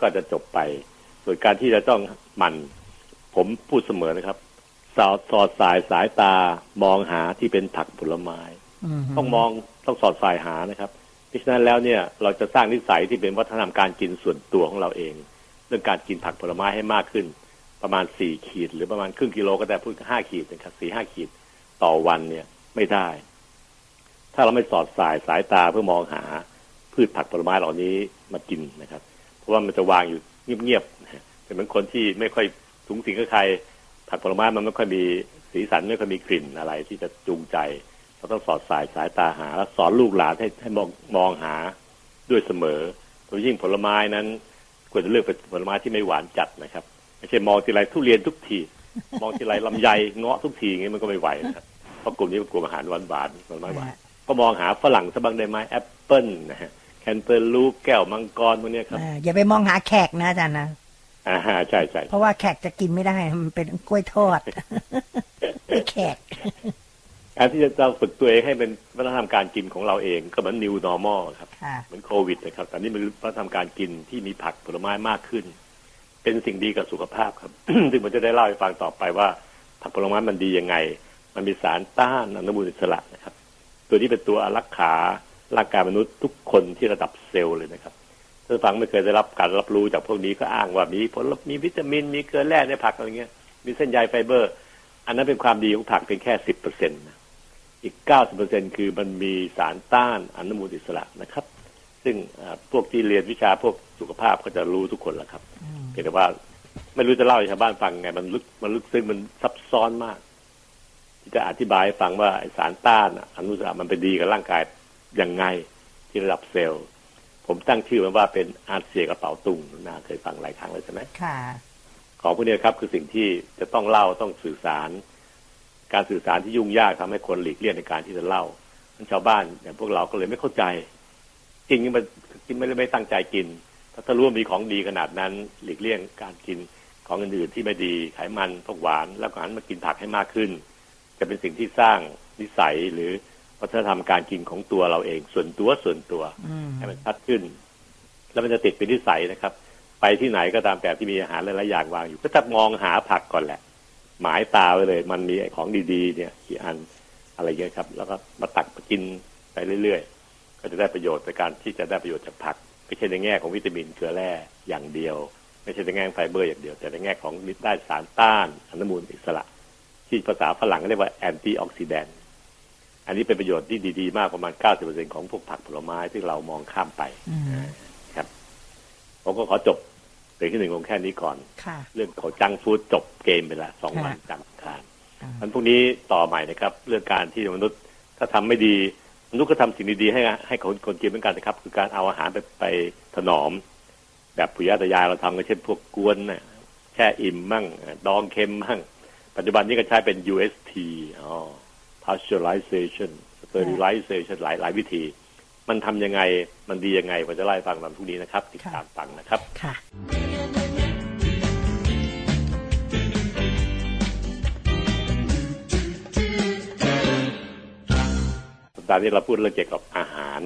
ก็จะจบไป ส่วนการที่จะต้องหมันผมพูดเสมอนะครับสอดสอดสายสายตามองหาที่เป็นผักผลไม้อืมต้องมองต้องสอดสายหานะครับเพ ราะฉะนั้นแล้วเนี่ยเราจะสร้างนิสัยที่เป็นวัฒนธรรมการกินส่วนตัวของเราเอง เรื่องการกินผักผลไม้ให้มากขึ้น ประมาณสี่ขีด หรือประมาณครึ่งกิโลก็ได้พูดห้าขีดนะครับสี่ห้าขีดต่อวันเนี่ยไม่ได้ ถ้าเราไม่สอดสายสายตาเพื่อมองหาพืชผักผลไม้เหล่านี้มากินนะครับ เพราะว่ามันจะวางอยู่เงียบๆเป็นเหมือนคนที่ไม่ค่อยสูงสิงกับใครผักผลไม้มันไม่ค่อยมีสีสันไม่ค่อยมีกลิ่นอะไรที่จะจูงใจ เราต้องสอดสายสายตาหา แล้วสอนลูกหลานให้ให้มองมองหาด้วยเสมอโดยยิ่งผลไม้นั้น ควรจะเลือกเป็นผลไม้ที่ไม่หวานจัดนะครับไม่ใช่มองทีไรทุเรียนทุกที มองทีไรลำไยเงาะทุกทีอย่างนี้มันก็ไม่ไหวนะครับเพราะกลุ่มนี้เป็นกลุ่มอาหารหวานหวานผลไม้หวานก็มองหาฝรั่งสักบางได้ไหมแอปเปิ้ลนะฮะแคนเตอร์ลูกแก้วมังกรพวกเนี้ยครับอ่าอย่าไปมองหาแขกนะอาจารย์นะอ่าฮะใช่ใช่เพราะว่าแขกจะกินไม่ได้มันเป็นกล้วยทอดไม่แขก การที่จะเราฝึกตัวเองให้เป็นวัฒนธรรมการกินของเราเองก็เหมือน new normal ครับค่ะเหมือนโควิดนะครับแต่นี่เป็นวัฒนธรรมการกินที่มีผักผลไม้มากขึ้น เป็นสิ่งดีกับสุขภาพครับซึ่งผมจะได้เล่าให้ฟังต่อไปว่าผักผลไม้มันดียังไง มันมีสารต้านอนุมูลอิสระนะครับ ตัวนี้เป็นตัวอารักขาร่างกายมนุษย์ทุกคนที่ระดับเซลล์เลยนะครับถ้าฟังไม่เคยได้รับการรับรู้จากพวกนี้ก็อ้างว่ามีผลมีวิตามิน มีเกลือแร่ในผักอะไรเงี้ย มีเส้นใยไฟเบอร์ อันนั้นเป็นความดีของผักเพียงแค่สิบเปอร์เซ็นต์ อีกเก้าสิบเปอร์เซ็นคือมันมีสารต้านอนุมูลอิสระนะครับ ซึ่งอ่าพวกที่เรียนวิชาพวกสุขภาพก็จะรู้ทุกคนแหละครับเพียงแต่ว่าไม่รู้จะเล่าให้ชาวบ้านฟังไง มันลึกมันลึกซึ้งมันซับซ้อนมากที่จะอธิบายให้ฟังว่าไอ้สารต้านอนุมูลอิสระมันไปดีกับร่างกายยังไงที่ระดับเซลล์ ผมตั้งชื่อมันว่าเป็นอาเซียกระเป๋าตุงนะเคยฟังหลายครั้งเลยใช่ไหมค่ะ ของพวกนี้ครับคือสิ่งที่จะต้องเล่าต้องสื่อสาร การสื่อสารที่ยุ่งยากทำให้คนหลีกเลี่ยงในการที่จะเล่าชาวบ้านอย่างพวกเราก็เลยไม่เข้าใจกินนี่มันกินไม่ได้ไม่ตั้งใจกินถ้าถ้ารู้ว่ามีของดีขนาดนั้น หลีกเลี่ยงการกินของอื่นๆที่ไม่ดีไขมันพวกหวาน แล้วก็หันมากินผักให้มากขึ้น จะเป็นสิ่งที่สร้างนิสัยหรือวัฒนธรรมการกินของตัวเราเอง ส่วนตัวส่วนตัวอืมให้มันชัดขึ้น แล้วมันจะติดเป็นนิสัยนะครับ ไปที่ไหนก็ตามแต่ที่มีอาหารหลายๆอย่างวางอยู่ ก็จะมองหาผักก่อนแหละ หมายตาไว้เลย มันมีไอ้ของดีๆ เนี่ยกี่อันอะไรเงี้ยครับ แล้วก็มาตักมากินไปเรื่อยๆ ก็จะได้ประโยชน์ในการที่จะได้ประโยชน์จากผักไม่ใช่ในแง่ของวิตามินเกลือแร่อย่างเดียว ไม่ใช่ในแง่ของไฟเบอร์อย่างเดียว แต่ในแง่ของมิตรได้สารต้านอนุมูลอิสระ ที่ภาษาฝรั่งเรียกว่าแอนตี้ออกซิแดนต์อันนี้เป็นประโยชน์ที่ดีๆ มากประมาณ 90%ของพวกผักผลไม้ที่เรามองข้ามไปอืมผมก็ขอจบ เพียงที่หนึ่งลงแค่นี้ก่อนค่ะเรื่องของจังฟู้ดจบเกมไปละสองวันค่ะจันทร์อังคารอ่าวันพรุ่งนี้ต่อใหม่นะครับ เรื่องการที่มนุษย์ถ้าทำไม่ดีมนุษย์ก็ทำสิ่งดีๆให้ให้คนคนกินเหมือนกันนะครับ คือการเอาอาหารไปไปถนอม แบบปุยาตายายเราทำก็เช่นพวกกวนนะแช่อิ่มมั่ง ดองเค็มมั่ง ปัจจุบันนี้ก็ใช้เป็น UST อ๋อ pasteurization sterilization หลายหลายวิธี มันทำยังไงมันดียังไงผมจะเล่าให้ฟังวันพรุ่งนี้นะครับ ติดตามฟังนะครับค่ะสัปดาห์นี้เราพูดเรื่องเกี่ยวกับอาหาร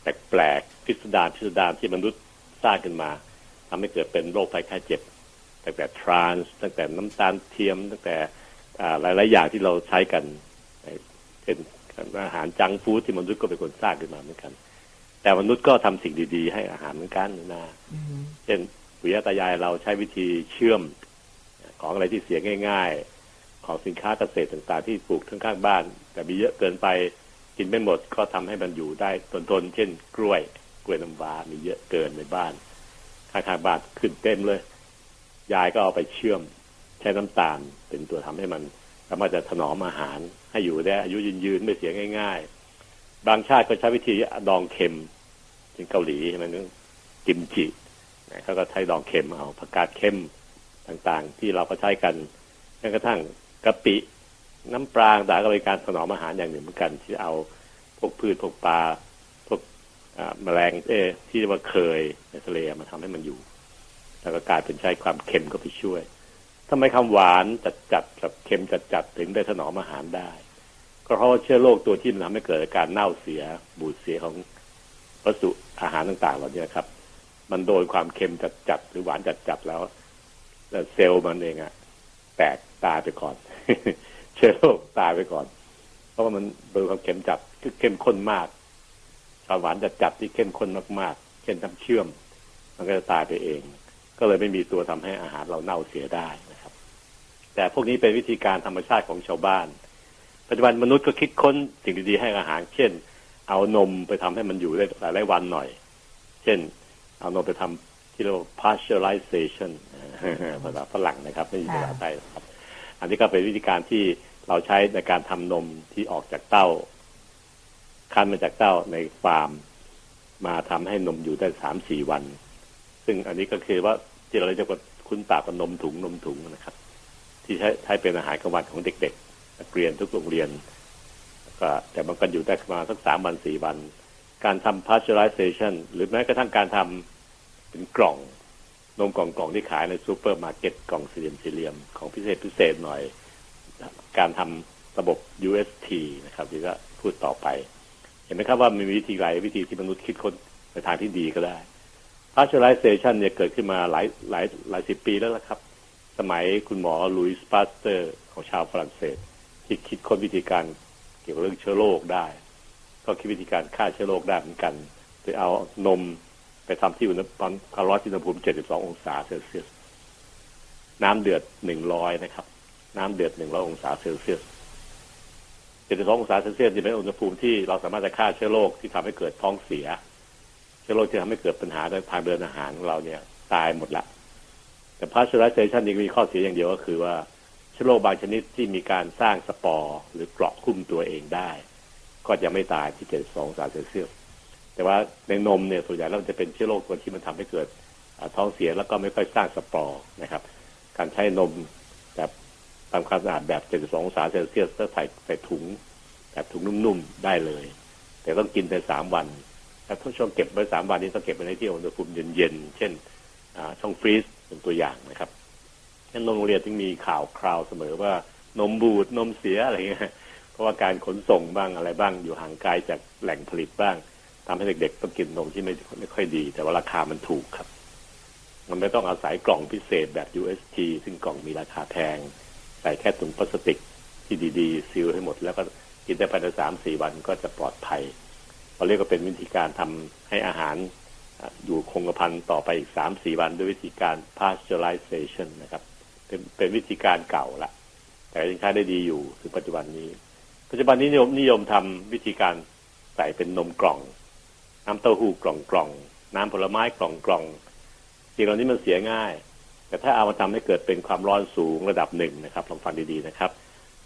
แปลกๆพิสดารพิสดารที่มนุษย์สร้างขึ้นมาทำให้เกิดเป็นโรคภัยไข้เจ็บตั้งแต่ทรานส์ตั้งแต่น้ำตาลเทียม ตั้งแต่อ่าหลายๆอย่างที่เราใช้กันเป็น อาหารจังก์ฟู้ดที่มนุษย์ก็เป็นคนสร้างขึ้นมาเหมือนกัน แต่มนุษย์ก็ทำสิ่งดี ๆ ให้อาหารเหมือนกันนะอืมเช่นปุยาตายายเราใช้วิธีเชื่อมของอะไรที่เสียง่าย ๆ ของสินค้าเกษตรต่างๆ ที่ปลูกข้างๆบ้าน แต่มีเยอะเกินไปกินไม่หมดก็ทำให้มันอยู่ได้ทนๆเช่น กล้วยกล้วยน้ำว้ามีเยอะเกินในบ้านข้างๆบ้านขึ้นเต็มเลย ยายก็เอาไปเชื่อมใช้น้ำตาล เป็นตัวทำให้มันสามารถจะถนอมอาหาร ให้อยู่ได้อายุยืนๆไม่เสียง่าย ๆ บางชาติก็ใช้วิธีดองเค็มเช่นเกาหลีใช่ไหมนึกกิมจิเขาก็ใช้ดองเค็มเอาผักกาดเค็มต่างๆ ที่เราก็ใช้กันแม้กระทั่งกะปิน้ำปลาต่างก็เป็นการถนอมอาหารอย่างหนึ่งเหมือนกัน ที่เอาพวกพืชพวกปลาพวกแมลงเอที่เรียกว่าเคยในทะเลมาทำให้มันอยู่ แล้วก็กลายเป็นใช้ความเค็มก็ไปช่วยทำไมคำหวานจัดจัดๆกับเค็มจัดจัดๆถึงได้ถนอมอาหารได้ เพราะเชื้อโรคตัวที่มันทำให้เกิดการเน่าเสียบูดเสียของวัสดุอาหารต่างๆเหล่านี้ครับ มันโดนความเค็มจัดจัดหรือหวานจัดจัดแล้วเซลล์มันเองอะแตกตายไปก่อน เชื้อโรคตายไปก่อน เพราะว่ามันโดนความเค็มจัดคือเข้มข้นมากความหวานจัดจัดที่เข้มข้นมากๆเช่นน้ำเชื่อม มันก็จะตายไปเอง ก็เลยไม่มีตัวทำให้อาหารเราเน่าเสียได้นะครับ แต่พวกนี้เป็นวิธีการธรรมชาติของชาวบ้าน ปัจจุบันมนุษย์ก็คิดค้นสิ่งดีๆให้อาหาร เช่น เอานมไปทำให้มันอยู่ได้หลายวันหน่อย เช่น เอานมไปทำที่เรียกว่า pasteurization ภาษาฝรั่งนะครับ ไม่ใช่ภาษาไทยนะครับ อันนี้ก็เป็นวิธีการที่เราใช้ในการทำนมที่ออกจากเต้า คั้นมาจากเต้าในฟาร์ม มาทำให้นมอยู่ได้สามสี่วัน ซึ่งอันนี้ก็คือว่าที่เราเรียกว่าคุ้นปากกับนมถุงนมถุงนะครับ ที่ใช้ใช้เป็นอาหารกลางวันของเด็กๆ นักเรียนทุกโรงเรียนก็แต่มันก็อยู่ได้ประมาณสักสามวันสี่วัน การทำ pasteurization หรือแม้กระทั่งการทำเป็นกล่องนมกล่องกล่องที่ขายในซูเปอร์มาร์เก็ตกล่องสี่เหลี่ยมสี่เหลี่ยมของพิเศษพิเศษหน่อย การทำระบบ UHT นะครับที่จะพูดต่อไป เห็นไหมครับว่ามีวิธีหลายวิธีที่มนุษย์คิดค้นในทางที่ดีก็ได้ pasteurization เนี่ยเกิดขึ้นมาหลายหลายหลายสิบปีแล้วละครับ สมัยคุณหมอลุยส์ปาสเตอร์ ของชาวฝรั่งเศส ที่คิดค้นวิธีการเกี่ยวกับเรื่องเชื้อโรคได้ ก็คิดวิธีการฆ่าเชื้อโรคได้เหมือนกันโดยเอานมไปทำที่อุณหภูมิความร้อนที่อุณหภูมิ 72 องศาเซลเซียส น้ำเดือด 100 นะครับ น้ำเดือด 100 องศาเซลเซียส 72 องศาเซลเซียสจะเป็นอุณหภูมิที่เราสามารถจะฆ่าเชื้อโรคที่ทำให้เกิดท้องเสีย เชื้อโรคที่ทำให้เกิดปัญหาในทางเดินอาหารของเราเนี่ยตายหมดละ แต่ pasteurization นี่มีข้อเสียอย่างเดียวก็คือว่า เชื้อโรคบางชนิดที่มีการสร้างสปอร์หรือเกราะคุ้มตัวเองได้ ก็จะไม่ตายที่ 72องศาเซลเซียสแต่ว่าในนมเนี่ยส่วนใหญ่แล้วจะเป็นเชื้อโรคตัวที่มันทำให้เกิดท้องเสียแล้วก็ไม่ค่อยสร้างสปอร์นะครับ การใช้นมแบบทำความสะอาดแบบ 72องศาเซลเซียสแล้วใส่ใส่ถุง แบบถุงนุ่มๆได้เลย แต่ต้องกินไปสามวันถ้าช่วงเก็บไว้สามวันนี้ต้องเก็บไว้ในที่อุณหภูมิเย็นๆเช่นช่อง freeze เป็นตัวอย่างนะครับ ยังโรงเรียนจึงมีข่าวคราวเสมอว่านมบูดนมเสียอะไรเงี้ยเพราะว่าการขนส่งบ้างอะไรบ้างอยู่ห่างไกลจากแหล่งผลิตบ้างทำให้เด็กๆต้องกินนมที่ไม่ไม่ค่อยดี แต่ว่าราคามันถูกครับ มันไม่ต้องอาศัยกล่องพิเศษแบบ UST ซึ่งกล่องมีราคาแพง ใส่แค่ถุงพลาสติกที่ดีๆซีลให้หมด แล้วก็กินได้ภายในสามสี่วันก็จะปลอดภัยเราเรียกว่าเป็นวิธีการทำให้อาหารอยู่คงกระพันต่อไปอีกสามสี่วันด้วยวิธีการ pasteurization นะครับ เป็นเป็นวิธีการเก่าละแต่ยังใช้ได้ดีอยู่ถึงปัจจุบันนี้ ปัจจุบันนี้นิยมนิยมทำวิธีการใส่เป็นนมกล่อง น้ำเต้าหู้กล่องกล่องน้ำผลไม้กล่องกล่องสิ่งเหล่านี้มันเสียง่าย แต่ถ้าเอามาทำให้เกิดเป็นความร้อนสูงระดับหนึ่งนะครับลองฟังดีๆนะครับ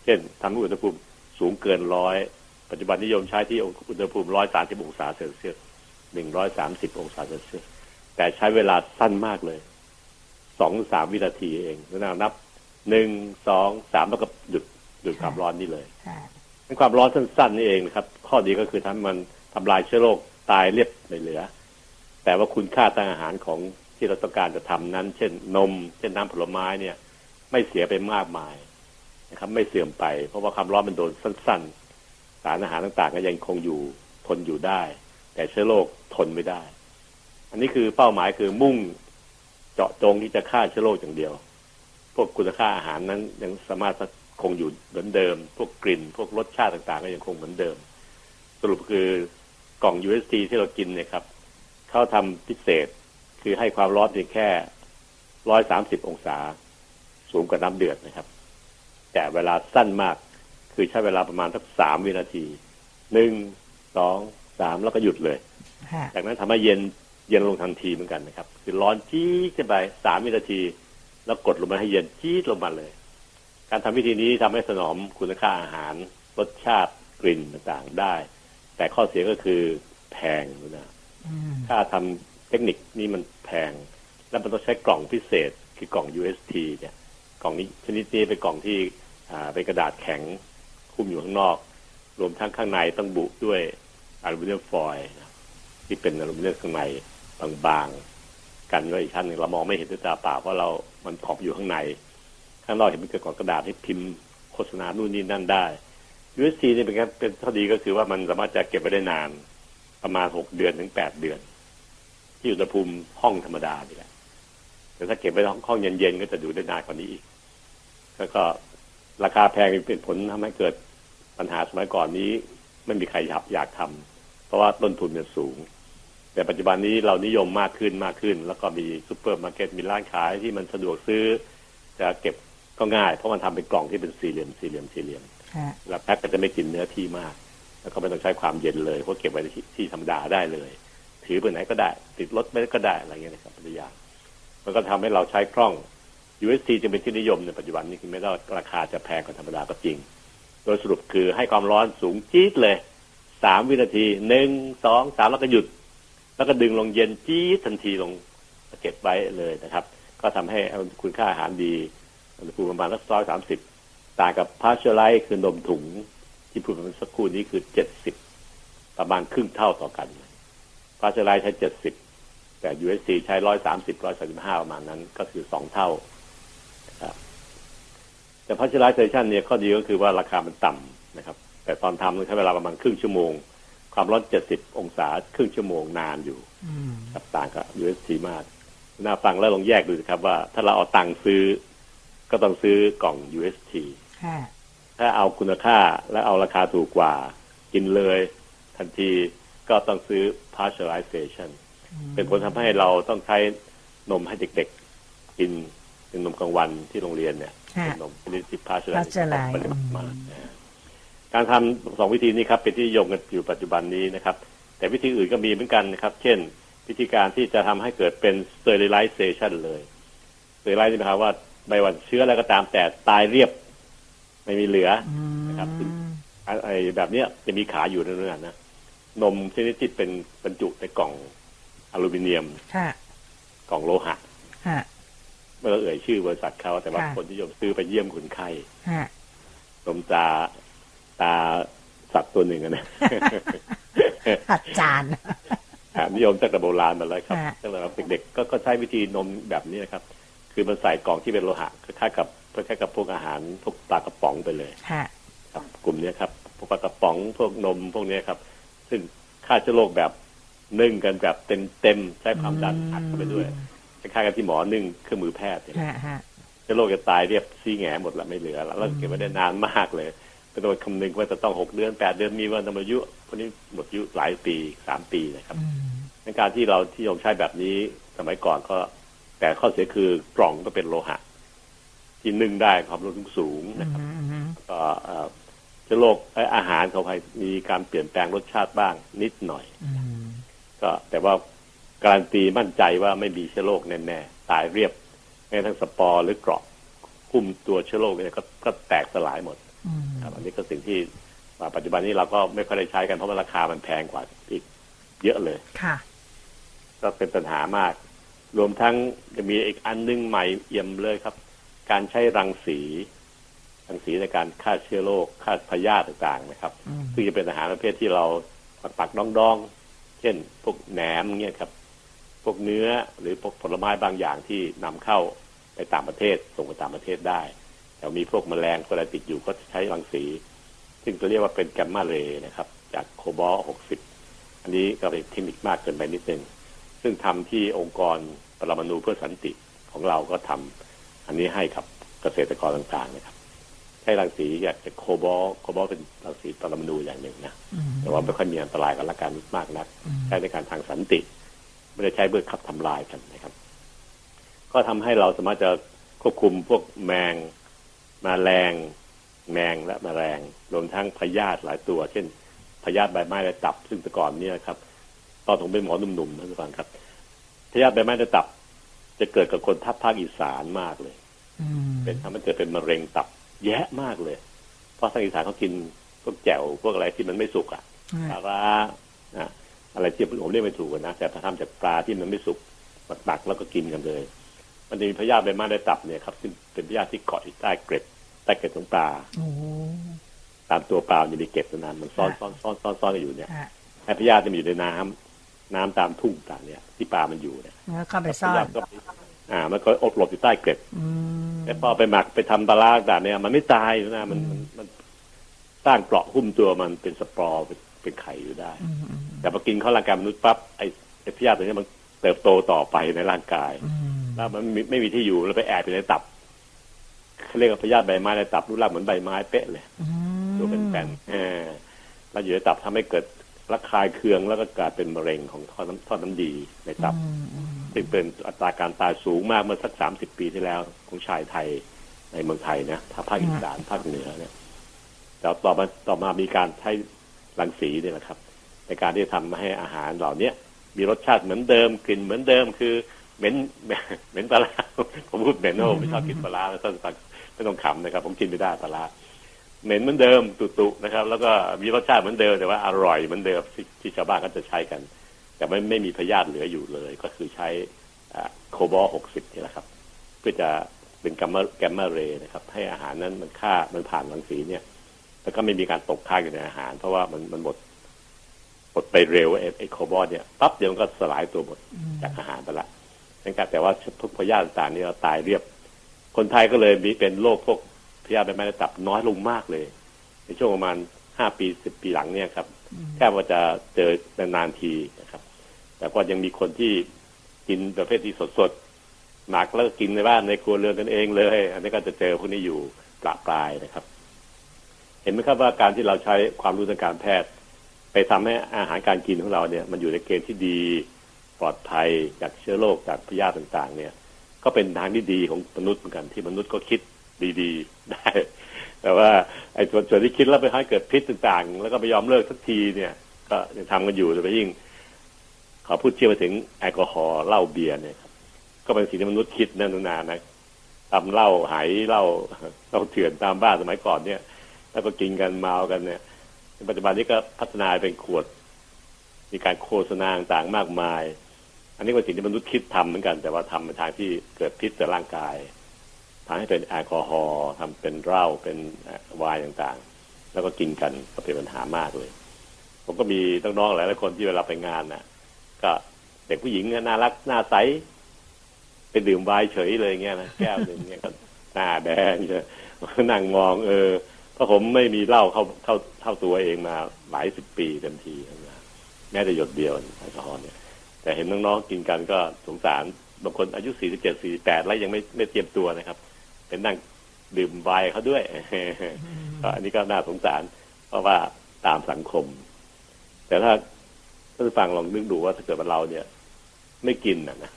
เช่นทำให้อุณหภูมิสูงเกินร้อยปัจจุบันนิยมใช้ที่อุณหภูมิร้อยสามสิบองศาเซลเซียสหนึ่งร้อยสามสิบองศาเซลเซียสแต่ใช้เวลาสั้นมากเลย สองสามวินาทีเองแล้วนับหนึ่งสองสามแล้วก็หยุดหยุดความร้อนนี่เลยเป็นความร้อนสั้นๆนี่เองนะครับ ข้อดีก็คือทำให้มันทำลายเชื้อโรคตายเรียบไม่เหลือ แต่ว่าคุณค่าทางอาหารของที่เราต้องการจะทำนั้น เช่นนม เช่นน้ำผลไม้เนี่ย ไม่เสียไปมากมายนะครับ ไม่เสื่อมไป เพราะว่าความร้อนมันโดนสั้น ๆ สารอาหารต่างๆ ก็ยังคงอยู่ทนอยู่ได้ แต่เชื้อโรคทนไม่ได้ อันนี้คือเป้าหมายคือมุ่ง เจาะจงที่จะฆ่าเชื้อโรคอย่างเดียว พวกคุณค่าอาหารนั้นยังสามารถคงอยู่เหมือนเดิม พวกกลิ่น พวกรสชาติต่างๆ ก็ยังคงเหมือนเดิม สรุปคือกล่อง UST ที่เรากินเนี่ยครับเขาทำพิเศษคือให้ความร้อนเพียงแค่ร้อยสามสิบองศา สูงกว่าน้ำเดือดนะครับ แต่เวลาสั้นมาก คือใช้เวลาประมาณสักสามวินาทีหนึ่งสองสามแล้วก็หยุดเลย จากนั้นทำให้เย็น เย็นลงทันทีเหมือนกันนะครับ คือร้อนจี๊ดขึ้นไปสามวินาที แล้วกดลงมาให้เย็นจี๊ดลงมาเลย การทำวิธีนี้ทำให้สนอมคุณค่าอาหาร รสชาติกลิ่นต่างๆได้ แต่ข้อเสียก็คือแพงนะถ้าทำเทคนิคนี้มันแพง แล้วมันต้องใช้กล่องพิเศษ คือกล่อง UST เนี่ย กล่องนี้ชนิดนี้เป็นกล่องที่เป็นกระดาษแข็งคุ้มอยู่ข้างนอก รวมทั้งข้างในต้องบุด้วยอลูมิเนียมฟอยล์ที่เป็นอลูมิเนียมข้างใน บางๆกันไว้อีกชั้นหนึ่งเรามองไม่เห็นด้วยตาเปล่าเพราะเรา มันขอบอยู่ข้างใน ข้างนอกเห็นเป็นกระดาษให้พิมพ์โฆษณานู่นนี่นั่นได้ UST นี่เป็นเป็นข้อดีก็คือว่ามันสามารถจะเก็บไว้ได้นาน ประมาณหกเดือนถึงแปดเดือน ที่อุณหภูมิห้องธรรมดานี่แหละแต่ถ้าเก็บไว้ในห้องเย็นๆก็จะอยู่ได้นานกว่านี้อีกแล้วก็ราคาแพงเป็นผลทำให้เกิดปัญหาสมัยก่อนนี้ ไม่มีใครอยากอยากทำเพราะว่าต้นทุนมันสูง แต่ปัจจุบันนี้เรานิยมมากขึ้นมากขึ้น แล้วก็มีซูเปอร์มาร์เก็ตมีร้านขายที่มันสะดวกซื้อ จะเก็บก็ง่าย เพราะมันทำเป็นกล่องที่เป็นสี่เหลี่ยมสี่เหลี่ยมสี่เหลี่ยมแล้วแพ็คก็จะไม่กินเนื้อที่มาก แล้วก็ไม่ต้องใช้ความเย็นเลยเพราะเก็บไว้ที่ธรรมดาได้เลย ถือไปไหนก็ได้ ติดรถไม่ก็ได้อะไรเงี้ยนะครับปัญญามันก็ทำให้เราใช้คล่อง UST จะเป็นที่นิยมในปัจจุบันนี้คือไม่ได้ราคาจะแพงกว่าธรรมดาก็จริง โดยสรุปคือให้ความร้อนสูงจี๊ดเลยสามวินาทีหนึ่งสองสามแล้วก็หยุด แล้วก็ดึงลงเย็นจี๊ดทันทีลงเก็บไว้เลยนะครับ ก็ทำให้คุณค่าอาหารดีอุณหภูมิประมาณสักร้อยสามสิบต่างกับ pasteurize คือนมถุง ที่พูดมาสักครู่นี้คือเจ็ดสิบประมาณครึ่งเท่าต่อกัน pasteurize ใช้เจ็ดสิบแต่ UHT ใช้ร้อยสามสิบร้อยสามสิบห้าประมาณนั้นก็คือสองเท่าครับแต่ pasteurization เนี่ยข้อดีก็คือว่าราคามันต่ำนะครับ แต่ตอนทำใช้เวลาประมาณครึ่งชั่วโมง ความร้อนเจ็ดสิบองศาครึ่งชั่วโมงนานอยู่อืมครับต่างกับ UHT มากน่าฟังแล้วลองแยกดูสิครับว่า ถ้าเราเอาตังค์ซื้อ ก็ต้องซื้อกล่อง UST ค่ะถ้าเอาคุณค่าและเอาราคาถูกกว่า กินเลย ทันทีก็ต้องซื้อ partialization เป็นผลทำให้เราต้องใช้นมให้เด็กๆ กินเป็นนมกลางวันที่โรงเรียนเนี่ยค่ะเป็นนมชนิดที่ partialization Pasteurize ปริมาณมากนะ การทำสองวิธีนี้ครับเป็นที่นิยมกันอยู่ปัจจุบันนี้นะครับ แต่วิธีอื่นก็มีเหมือนกันนะครับ เช่น วิธีการที่จะทำให้เกิดเป็น sterilization เลย sterilize นี่หมายความว่าไม่ว่าเชื้ออะไรก็ตามแต่ตายเรียบ ไม่มีเหลืออืมนะครับซึ่งไอ้ไอ้แบบเนี้ยจะมีขายอยู่ในเรื่องนะนมชนิดที่เป็นบรรจุในกล่องอลูมิเนียมค่ะกล่องโลหะค่ะเมื่อเราเอ่ยชื่อบริษัทเขาแต่ว่าค่ะคนที่ยมซื้อไปเยี่ยมคนไข้ค่ะนมตา ตาสัตว์ตัวหนึ่งอะนะอาจารย์อ่านิยมตั้งแต่โบราณมาแล้วครับค่ะตั้งแต่เราเด็กๆก็ก็ใช้วิธีนมแบบนี้นะครับ คือมันใส่กล่องที่เป็นโลหะคล้ายๆกับคล้ายๆกับพวกอาหารพวกปลากระป๋องไปเลยค่ะครับ กลุ่มเนี้ยครับพวกปลากระป๋องพวกนมพวกเนี้ยครับ ซึ่งฆ่าเชื้อโรคแบบนึ่งกันแบบเต็มเต็มๆใช้ความดันอัดเข้าไปด้วยคล้ายๆกันที่หมอนึ่งเครื่องมือแพทย์เนี่ยค่ะค่ะเชื้อโรคจะตายเรียบซีแหงหมดละไม่เหลือแล้วแล้วเก็บไว้ได้นานมากเลย เป็นตัวคำนึงว่าจะต้องหกเดือนแปดเดือนมีวันธรรมอายุพวกนี้หมดอายุหลายปีสามปีนะครับอืมในการที่เรานิยมใช้แบบนี้สมัยก่อนก็ แต่ข้อเสียคือกล่องก็เป็นโลหะ ที่นึ่งได้ความร้อนสูงๆนะครับอืมอืมก็เอ่อเชื้อโรคเอ่ออาหารเขาไปมีการเปลี่ยนแปลงรสชาติบ้างนิดหน่อยอืมก็แต่ว่าการันตีมั่นใจว่าไม่มีเชื้อโรคแน่ๆตายเรียบแม้ทั้งสปอร์หรือเกราะ คุ้มตัวเชื้อโรคเนี่ยก็ก็แตกสลายหมดอืม ครับอันนี้ก็สิ่งที่ว่าปัจจุบันนี้เราก็ไม่ค่อยได้ใช้กันเพราะว่าราคามันแพงกว่าอีกเยอะเลยค่ะ ก็เป็นปัญหามาก รวมทั้งจะมีอีกอันนึงใหม่เอี่ยมเลยครับ การใช้รังสี รังสีในการฆ่าเชื้อโรคฆ่าพยาธิต่างๆ นะครับอืมซึ่งจะเป็นอาหารประเภทที่เราปักปักดองดองๆเช่น พวกแหนมเงี้ยครับ พวกเนื้อหรือพวกผลไม้บางอย่างที่นำเข้าไปต่างประเทศส่งไปต่างประเทศได้ แต่มีพวกแมลงตัวอะไรติดอยู่ก็ใช้รังสี ซึ่งจะเรียกว่าเป็นแกมมาเรย์นะครับ จากโคบอล60อันนี้ก็เป็นเทคนิคมากเกินไปนิดนึง ซึ่งทำที่องค์กรปรมาณูเพื่อสันติของเราก็ทำอันนี้ให้กับเกษตรกรต่างๆนะครับใช้รังสีอยากจะโคบอลโคบอลเป็นรังสีปรมาณูอย่างหนึ่งนะอืมแต่ว่าไม่ค่อยมีอันตรายกับร่างกายมากนักอืมใช้ในการทางสันติ ไม่ได้ใช้เพื่อขับทำลายกันนะครับ ก็ทำให้เราสามารถจะควบคุมพวกแมงแมาแรงแมงและแมลงรวมทั้งพยาธิหลายตัว เช่นพยาธิใบไม้ในตับ ซึ่งแต่ก่อนเนี่ยครับ ตอนผมเป็นหมอหนุ่มๆนะทุกท่านครับ พยาธิใบไม้ในตับ จะเกิดกับคนทับภาคอีสานมากเลยอืมเป็นทำให้เกิดเป็นมะเร็งตับ แย่มากเลย เพราะทางอีสานเขากินพวกแจ่วพวกอะไรที่มันไม่สุกอะปลาร้านะอะไรที่ผมเรียกไม่ถูกอะนะแต่ถ้าทำจากปลาที่มันไม่สุกมาตักแล้วก็กินกันเลย มันจะมีพยาธิใบไม้ในตับเนี่ยครับซึ่งเป็นพยาธิที่เกาะอยู่ใต้เกล็ดใต้เกล็ดของปลาโอ้ตามตัวปลามันจะมีเกล็ดนานมันซ้อนซ้อนซ้อนซ้อนซ้อนกันอยู่เนี่ยค่ะไอ้พยาธิจะมีอยู่ในน้ำน้ำตามทุ่งต่างเนี่ย ที่ปลามันอยู่เนี่ยแล้วเข้าไปซ่อพยานธิก็อ่า มันก็อบหลบอยู่ใต้เกล็ดอืมแต่พอไปหมักไปทำปลาร้าต่างเนี่ย มันไม่ตายนะมันมันมันสร้างเกราะหุ้มตัวมันเป็นสปอร์เป็นเป็นไข่อยู่ได้อืมอืมแต่พอกินเข้าร่างกายมนุษย์ปั๊บไอ้ไอ้พยาธิตัวนี้มันเติบโตต่อไปในร่างกาย อืมแล้วมันไม่ไม่มีที่อยู่แล้วไปแอบอยู่ในตับเขาเรียกว่าพยาธิใบไม้ในตับรูปร่างเหมือนใบไม้เป๊ะเลยอืมตัวเป็นแผ่นๆเออแล้วอยู่ในตับทำให้เกิดระคายเคืองแล้วก็กลายเป็นมะเร็งของท่อน้ำท่อน้ำดีในตับอืมอืมซึ่งเป็นอัตราการตายสูงมากเมื่อสักสามสิบปีที่แล้วของชายไทยในเมืองไทยนะถ้าภาคอีสานภาคเหนือเนี่ยแล้วต่อมาต่อมามีการใช้รังสีเนี่ยนะครับ ในการที่จะทำให้อาหารเหล่าเนี้ยมีรสชาติเหมือนเดิมกลิ่นเหมือนเดิมคือ เหม็นเหม็นปลาร้าผมพูดเหม็นโอ้ไม่ชอบกินปลาร้าแล้วท่านฟังไม่ต้องขำนะครับ ผมกินไม่ได้ปลาร้าเหม็นเหมือนเดิมตุๆนะครับ แล้วก็มีรสชาติเหมือนเดิมแต่ว่าอร่อยเหมือนเดิมที่ที่ชาวบ้านก็จะใช้กัน แต่ไม่ไม่มีพยาธิเหลืออยู่เลย ก็คือใช้โคบอลหกสิบนี่แหละครับ เพื่อจะเป็นแกมมาแกมมาเรย์นะครับ ให้อาหารนั้นมันฆ่ามันผ่านรังสีเนี่ย แล้วก็ไม่มีการตกค้างอยู่ในอาหาร เพราะว่ามันมันหมดหมดไปเร็วไอ้ไอ้โคบอลเนี่ยปั๊บเดียวมันก็สลายตัวหมดจากอาหารไปละ แต่ว่าพวกพยาธิต่างๆนี่เราตายเรียบ คนไทยก็เลยมีเป็นโรคพวกพยาธิใบไม้ในตับน้อยลงมากเลย ในช่วงประมาณห้าปีสิบปีหลังเนี่ยครับแค่ว่าจะเจอนานๆทีนะครับ แต่ก็ยังมีคนที่กินประเภทที่สดๆหมักแล้วกินในบ้านในครัวเรือนกันเองเลย อันนี้ก็จะเจอพวกนี้อยู่ปลาปลายนะครับ เห็นไหมครับว่าการที่เราใช้ความรู้ทางการแพทย์ ไปทำให้อาหารการกินของเราเนี่ย มันอยู่ในเกณฑ์ที่ดี ปลอดภัยจากเชื้อโรคจากพยาธิต่างๆ เนี่ย ก็เป็นทางที่ดีของมนุษย์เหมือนกันที่มนุษย์ก็คิดดีๆ ได้ แต่ว่าไอ้ส่วนที่คิดแล้วไปให้เกิดพิษต่างๆ แล้วก็ไม่ยอมเลิกสักทีเนี่ย ก็ยังทำกันอยู่โดยยิ่ง ขอพูดเชื่อไปถึงแอลกอฮอล์เหล้าเบียร์เนี่ยก็เป็นสิ่งที่มนุษย์คิดนั่นนานนะทำเหล้าหายเหล้าเหล้าเถื่อนตามบ้านสมัยก่อนเนี่ย แล้วก็กินกันเมากันเนี่ยปัจจุบันนี้ก็พัฒนาเป็นขวด มีการโฆษณาต่างมากมาย อันนี้เป็นสิ่งที่มนุษย์คิดทำเหมือนกัน แต่ว่าทำในทางที่เกิดพิษต่อร่างกายทำให้เป็นแอลกอฮอล์ทำเป็นเหล้าเป็นวน์ต่างๆ แล้วก็กินกันก็เป็นปัญหามากเลย ผมก็มีน้องๆหลายๆคนที่เวลาไปงานน่ะ ก็เด็กผู้หญิงน่ารักหน้าใสไปดื่มไวน์เฉยเลยเงี้ยนะแก้วหนึ่งเงี้ยก็หน้าแดงเลยนั่งมอง เออเพราะผมไม่มีเหล้าเข้าเข้าเข้าตัวเองมาหลายสิบปีเต็มทีนะแม้แต่หยดเดียวแอลกอฮอล์เนี่ย แต่เห็นน้องๆกินกันก็สงสารบางคนอายุสี่สิบเจ็ดสี่แปดแล้วยังไม่ไม่เตรียมตัวนะครับ เป็นนั่งดื่มไวน์เขาด้วยอันนี้ก็น่าสงสาร เพราะว่าตามสังคม แต่ถ้าท่านฟังลองนึกดูว่าถ้าเกิดว่าเราเนี่ย ไม่กินนะนะ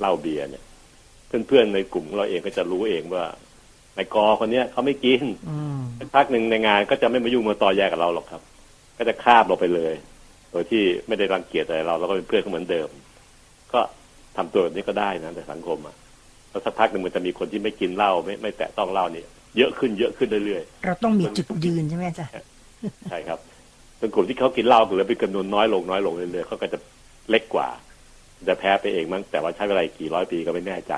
เหล้าเบียร์เนี่ย เพื่อนๆในกลุ่มเราเองก็จะรู้เองว่าในกอคนเนี้ยเขาไม่กินพักหนึ่งในงานก็จะไม่มายุ่งมาต่อแยกับเราหรอกครับ ก็จะคาบเราไปเลยโดยที่ไม่ได้รังเกียจอะไรเราเราก็เป็นเพื่อนเขาเหมือนเดิม ก็ทำตัวแบบนี้ก็ได้นะในสังคมอะแล้วสักพักหนึ่งมันจะมีคนที่ไม่กินเหล้าไม่ไม่แตะต้องเหล้านี่เยอะขึ้นเยอะขึ้นเรื่อยๆเราต้องมีจุดยืนใช่ไหมจ๊ะใช่ครับเป็นกลุ่มที่เขากินเหล้าเหลือเป็นจำนวนน้อยลงน้อยลงเรื่อยๆเขาก็จะเล็กกว่า จะแพ้ไปเองมั้งแต่ว่าใช้เวลากี่ร้อยปีก็ไม่แน่ใจ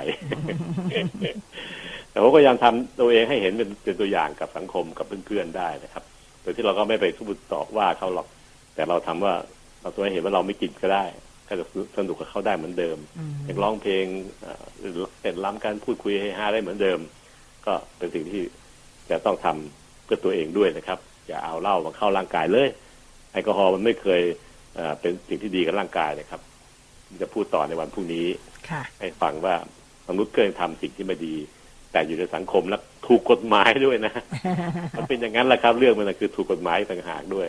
แต่ผมก็ยังทำตัวเองให้เห็นเป็นเป็นตัวอย่างกับสังคมกับเพื่อนๆได้นะครับ โดยที่เราก็ไม่ไปทุบตอกว่าเขาหรอก แต่เราทำว่าเราตัวให้เห็นว่าเราไม่กินก็ได้ก็จะสนุกกับเขาได้เหมือนเดิมอยากร้องเพลงเต้นรำการพูดคุยให้ฮาได้เหมือนเดิม ก็เป็นสิ่งที่จะต้องทำเพื่อตัวเองด้วยนะครับ อย่าเอาเหล้ามาเข้าร่างกายเลยแอลกอฮอล์มันไม่เคยเป็นสิ่งที่ดีกับร่างกายนะครับ จะพูดต่อในวันพรุ่งนี้ให้ฟังว่ามนุษย์เคยทำสิ่งที่ไม่ดี แต่อยู่ในสังคมแล้วถูกกฎหมายด้วยนะ มันเป็นอย่างนั้นแหละครับ เรื่องมันคือถูกกฎหมายต่างหากด้วย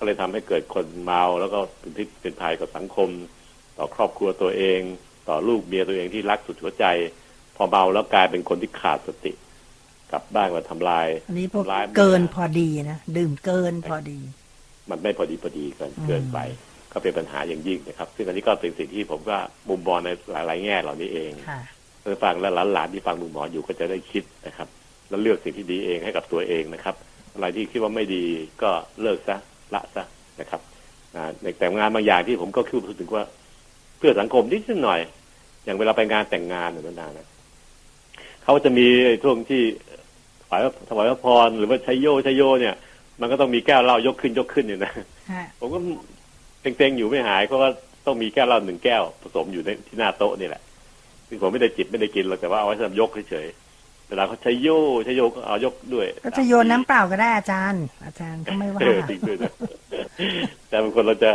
ก็เลยทำให้เกิดคนเมาแล้วก็เป็นพิษเป็นภัยกับสังคม ต่อครอบครัวตัวเอง ต่อลูกเมียตัวเองที่รักสุดหัวใจ พอเมาแล้วกลายเป็นคนที่ขาดสติ กลับบ้านมาทำลายอันนี้พวกเกินพอดีนะดื่มเกินพอดี มันไม่พอดีพอดีเกินเกินไป ก็เป็นปัญหาอย่างยิ่งนะครับ ซึ่งอันนี้ก็เป็นสิ่งที่ผมว่ามุมมองในหลาย ๆ แง่เหล่านี้เองเพื่อฟังและหลานๆที่ฟังลุงหมออยู่ก็จะได้คิดนะครับ แล้วเลือกสิ่งที่ดีเองให้กับตัวเองนะครับ อะไรที่คิดว่าไม่ดีก็เลิกซะ ละซะนะครับในแต่งานบางอย่างที่ผมก็คิดถึงว่า เพื่อสังคมนิดหน่อย อย่างเวลาไปงานแต่งงานหรือนานนะเขาจะมีช่วงที่ถวายถวายพรหรือว่าชัยโยชัยโยเนี่ย มันก็ต้องมีแก้วเหล้ายกขึ้นยกขึ้นอยู่นะผมก็เต็งๆอยู่ไม่หายเพราะว่าต้องมีแก้วเหล้าหนึ่งแก้วผสมอยู่ในที่หน้าโต๊ะนี่แหละซึ่งผมไม่ได้จิบไม่ได้กินหรอกแต่ว่าเอาไว้สำหรับยกเฉยๆ เวลาเขาใช้โยใช้โยก็เอายกด้วย ก็จะโยนน้ำเปล่าก็ได้อาจารย์ อาจารย์ก็ไม่ว่าจริงด้วยแต่บางคนเราจะ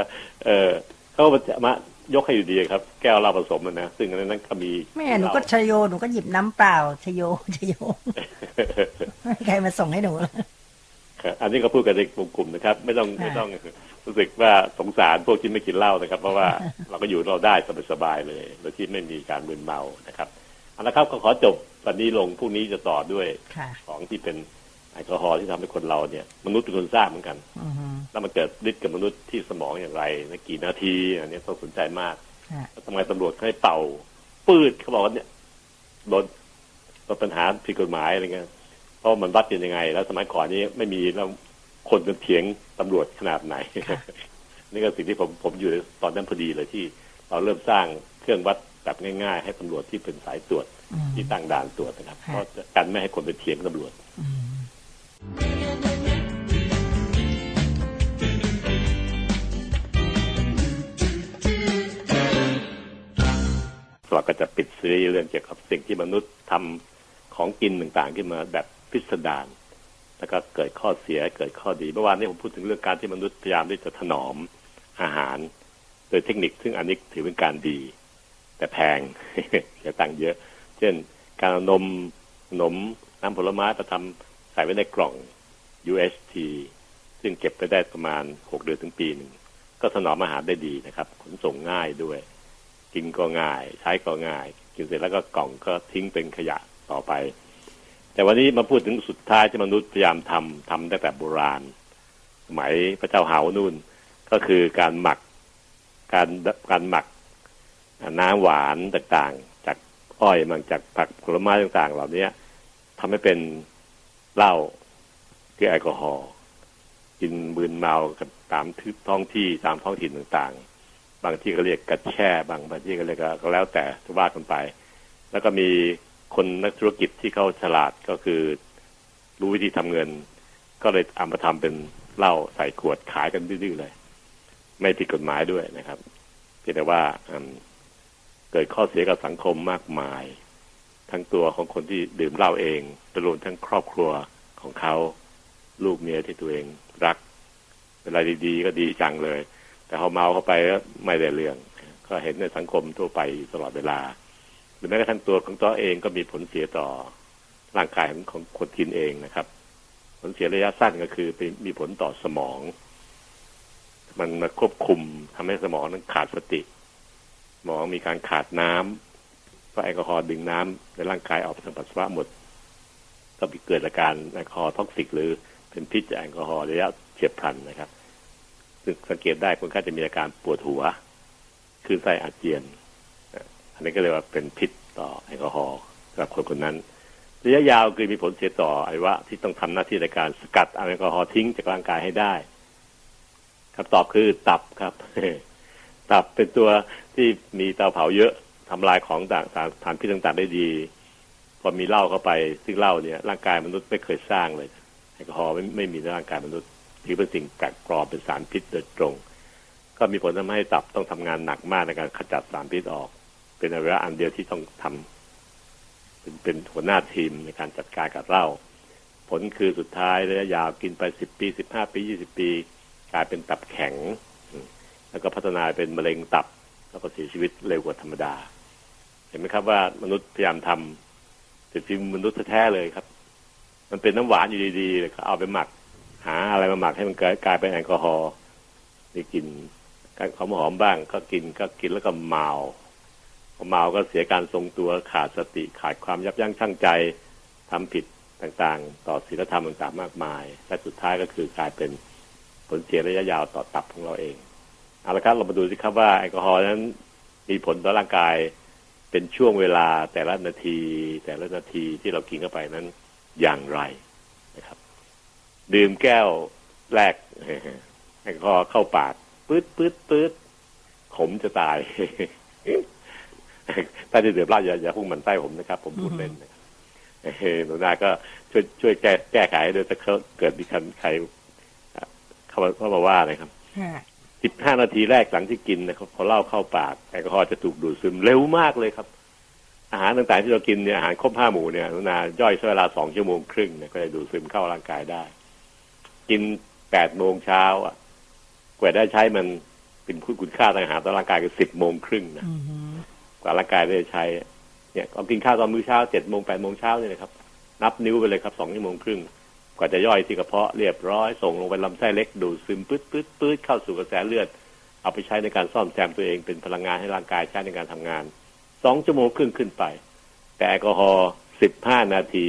เออเขาจะมายกให้อยู่ดีครับ แก้วเราผสมนะซึ่งอันนั้นก็มีแม่หนูก็ชโยหนูก็หยิบน้ำเปล่าชโยชโยใครมาส่งให้หนูอันนี้ก็พูดกันในกลุ่มนะครับ ไม่ต้องไม่ต้องรู้สึกว่าสงสารพวกที่ไม่กินเหล้านะครับ เพราะว่าเราก็อยู่เราได้สบายๆเลยโดยที่ไม่มีการมึนเมานะครับ เอาละครับก็ขอจบวันนี้ลงพรุ่งนี้จะต่อด้วยของที่เป็นแอลกอฮอล์ที่ทำให้คนเราเนี่ย มนุษย์เป็นคนทราบเหมือนกันแล้วมันเกิดฤทธิ์กับมนุษย์ที่สมองอย่างไรในกี่นาที อันนี้ต้องสนใจมากทำไมตำรวจให้เป่า ปืดเขาบอกว่าเนี่ยโดนโดนปัญหาผิดกฎหมายอะไรเงี้ยเพราะมันวัดเป็นยังไง แล้วสมัยก่อนนี้ไม่มีแล้วคนจะเถียงตำรวจขนาดไหน นี่ก็สิ่งที่ผมผมอยู่ในตอนนั้นพอดีเลยที่ เราเริ่มสร้างเครื่องวัด แบบง่าย ๆ ให้ตำรวจที่เป็นสายตรวจอืมที่ตั้งด่านตรวจนะครับค่ะเพราะจะกันไม่ให้คนไปเถียงตำรวจอืมเราก็จะปิดซีรีส์เรื่องเกี่ยวกับสิ่งที่มนุษย์ทำของกินต่างๆ ขึ้นมาแบบพิสดารแล้วก็เกิดข้อเสียเกิดข้อดีเมื่อวานนี้ผมพูดถึงเรื่องการที่มนุษย์พยายามที่จะถนอมอาหาร โดยเทคนิคซึ่งอันนี้ถือเป็นการดี แต่แพงเสียตังค์เยอะ เช่น การนมขนมน้ำผลไม้มาทำใส่ไว้ในกล่อง UST ซึ่งเก็บไปได้ประมาณหกเดือนถึงปีหนึ่งก็ถนอมอาหารได้ดีนะครับ ขนส่งง่ายด้วย กินก็ง่าย ใช้ก็ง่าย กินเสร็จแล้วก็กล่องก็ทิ้งเป็นขยะต่อไป แต่วันนี้มาพูดถึงสุดท้ายที่มนุษย์พยายามทำทำตั้งแต่โบราณสมัยพระเจ้าหาวนู่น ก็คือการหมัก การการหมัก น้ำหวานต่างๆ จากอ้อยมันจากผักผลไม้ต่างๆ เหล่านี้ทำให้เป็นเหล้าคือแอลกอฮอล์กินมืนเมากันตามทึท้องที่ตามท้องถิ่นต่างๆ บางที่ก็เรียกกระแช่บางบางที่ก็เรียกก็แล้วแต่จะว่ากันไป แล้วก็มีคนนักธุรกิจที่เขาฉลาดก็คือ รู้วิธีทำเงิน ก็เลยเอามาทำเป็นเหล้าใส่ขวดขายกันดื้อๆเลย ไม่ผิดกฎหมายด้วยนะครับเพียงแต่ว่าอ เกิดข้อเสียกับสังคมมากมาย ทั้งตัวของคนที่ดื่มเหล้าเองรวมทั้งครอบครัวของเขาลูกเมียที่ตัวเองรัก เวลาดีๆ ก็ดีจังเลย แต่พอเมาเข้าไปก็ไม่ได้เรื่อง ก็เห็นในสังคมทั่วไปตลอดเวลา หรือแม้กระทั่งตัวของตัวเองก็มีผลเสียต่อร่างกายของของคนกินเองนะครับ ผลเสียระยะสั้นก็คือไปมีผลต่อสมอง มันมาควบคุมทำให้สมองนั้นขาดสติ สมองมีการขาดน้ำเพราะแอลกอฮอล์ดึงน้ำในร่างกายออกทางปัสสาวะหมด ก็เกิดอาการ alcohol toxic หรือเป็นพิษจากแอลกอฮอล์ระยะเฉียบพลันนะครับ ซึ่งสังเกตได้คนก็จะมีอาการปวดหัวคลื่นไส้อาเจียน อันนี้ก็เรียกว่าเป็นพิษต่อแอลกอฮอล์สำหรับคนคนนั้นระยะยาวคือมีผลเสียต่ออวัยวะที่ต้องทำหน้าที่ในการสกัดแอลกอฮอล์ทิ้งจากร่างกายให้ได้คำตอบคือตับครับ ตับเป็นตัวที่มีเตาเผาเยอะทำลายของต่างสารสารพิษต่างๆได้ดี พอมีเหล้าเข้าไปซึ่งเหล้าเนี่ยร่างกายมนุษย์ไม่เคยสร้างเลยแอลกอฮอล์ไม่ไม่มีในร่างกายมนุษย์ถือเป็นสิ่งแปลกปลอมเป็นสารพิษโดยตรง ก็มีผลทำให้ตับต้องทำงานหนักมากในการขจัดสารพิษออก เป็นอวัยวะอันเดียวที่ต้องทำเป็นเป็นหัวหน้าทีมในการจัดการกับเหล้าผลคือสุดท้ายระยะยาวกินไปสิบปีสิบห้าปียี่สิบปี กลายเป็นตับแข็ง แล้วก็พัฒนาเป็นมะเร็งตับ แล้วก็เสียชีวิตเร็วกว่าธรรมดา เห็นไหมครับว่ามนุษย์พยายามทำแต่จริงมนุษย์แท้เลยครับ มันเป็นน้ำหวานอยู่ดีๆเลยก็เอาไปหมัก หาอะไรมาหมักให้มันกลายเป็นแอลกอฮอล์ได้กินการหอมหอมบ้างก็กินก็กินแล้วก็เมาพอเมาก็เสียการทรงตัวขาดสติขาดความยับยั้งชั่งใจทำผิดต่างๆ ต่อศีลธรรมต่างๆมากมาย และสุดท้ายก็คือกลายเป็นผลเสียระยะยาวต่อตับของเราเอง เอาละครับเรามาดูสิครับว่าแอลกอฮอล์นั้นมีผลต่อร่างกายเป็นช่วงเวลาแต่ละนาที แต่ละนาทีที่เรากินเข้าไปนั้นอย่างไรนะครับ ดื่มแก้วแรกแอลกอฮอล์เข้าปากปื๊ดปื๊ดปื๊ดขมจะตายถ้าจะดื่มเหล้าอย่าอย่าพุ่งมันไส้ผมนะครับ ผมพูดเล่นนะครับเฮ้ยหนูนาก็ช่วยช่วยแก้แก้ไขด้วยถ้าเกิดมีใครเข้ามาเข้ามาว่านะครับ สิบห้านาทีแรกหลังที่กินนะครับพอเหล้าเข้าปากแอลกอฮอล์จะถูกดูดซึมเร็วมากเลยครับ อาหารต่างๆที่เรากินเนี่ยอาหารครบห้าหมู่เนี่ยนุนาย่อยใช้เวลาสองชั่วโมงครึ่งเนี่ยก็จะดูดซึมเข้าร่างกายได้ กินแปดโมงเช้าอะกว่าได้ใช้มันเป็นคุณค่าทางอาหารต่อร่างกายคือสิบโมงครึ่งนะอือฮึกว่าร่างกายได้ใช้ เนี่ยก็กินข้าวตอนมื้อเช้าเจ็ดโมงแปดโมงเช้าเนี่ยนะครับ นับนิ้วไปเลยครับสองชั่วโมงครึ่ง กว่าจะย่อยที่กระเพาะเรียบร้อย ส่งลงไปลำไส้เล็กดูดซึมปื๊ดปื๊ดปื๊ดเข้าสู่กระแสเลือด เอาไปใช้ในการซ่อมแซมตัวเองเป็นพลังงานให้ร่างกายใช้ในการทำงานสองชั่วโมงครึ่งขึ้นไป แต่แอลกอฮอล์สิบห้านาที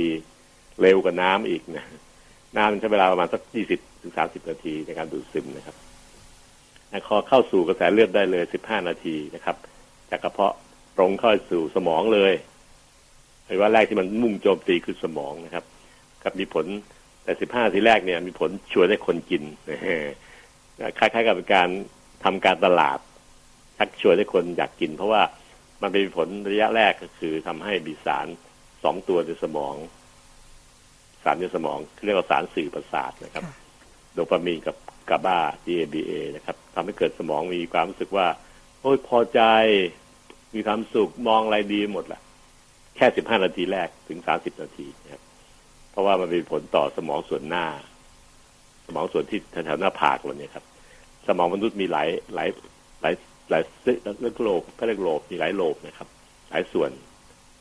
เร็วกว่าน้ำอีกนะน้ำใช้เวลาประมาณสักยี่สิบถึงสามสิบนาทีในการดูดซึมนะครับแอลกอฮอล์เข้าสู่กระแสเลือดได้เลยสิบห้านาทีนะครับ จากกระเพาะตรงเข้าสู่สมองเลยไอ้ว่าแรกที่มันมุ่งโจมตีคือสมองนะครับ กับมีผล แต่สิบห้าทีแรกเนี่ยมีผลชวนให้คนกินคล้ายๆกับเป็นการทำการตลาดชักชวนให้คนอยากกิน เพราะว่ามันเป็นผลระยะแรกก็คือทำให้มีสารสองตัวในสมอง สารในสมองเรียกว่าสารสื่อประสาทนะครับ โดปามีนกับกาบา GABA นะครับทำให้เกิดสมองมีความรู้สึกว่า โอ้ยพอใจมีความสุขมองอะไรดีหมดแหละแค่สิบห้านาทีแรกถึงสามสิบนาทีนะครับ เพราะว่ามันมีผลต่อสมองส่วนหน้า สมองส่วนที่แถวหน้าผากเราเนี่ยครับ สมองมนุษย์มีหลายหลายหลายหลายเลือกโลบก็เรียกโลบมีหลายโลบนะครับ หลายส่วน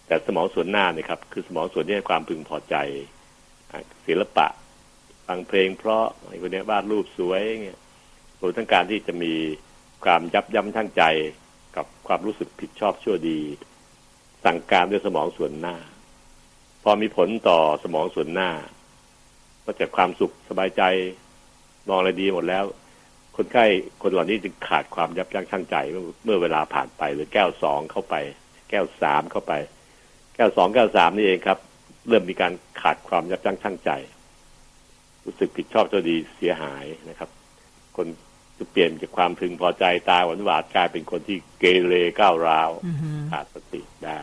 แต่สมองส่วนหน้าเนี่ยครับ คือสมองส่วนที่ให้ความพึงพอใจศิลปะฟังเพลง เพราะไอ้คนนี้วาดรูปสวยเงี้ยรวมทั้งการที่จะมีความยับยั้งชั่งใจกับความรู้สึกผิดชอบชั่วดี สั่งการด้วยสมองส่วนหน้า พอมีผลต่อสมองส่วนหน้าก็จะความสุขสบายใจมองอะไรดีหมดแล้ว คนไข้คนเหล่านี้จึงขาดความยับยั้งชั่งใจเมื่อเวลาผ่านไป หรือแก้วสองเข้าไป แก้วสามเข้าไป แก้วสองแก้วสามนี่เองครับ เริ่มมีการขาดความยับยั้งชั่งใจ รู้สึกผิดชอบเจ้าดีเสียหายนะครับ คนจะเปลี่ยนจากความพึงพอใจตาหวานหวาดกลายเป็นคนที่เกเรก้าวร้าวขาดสติได้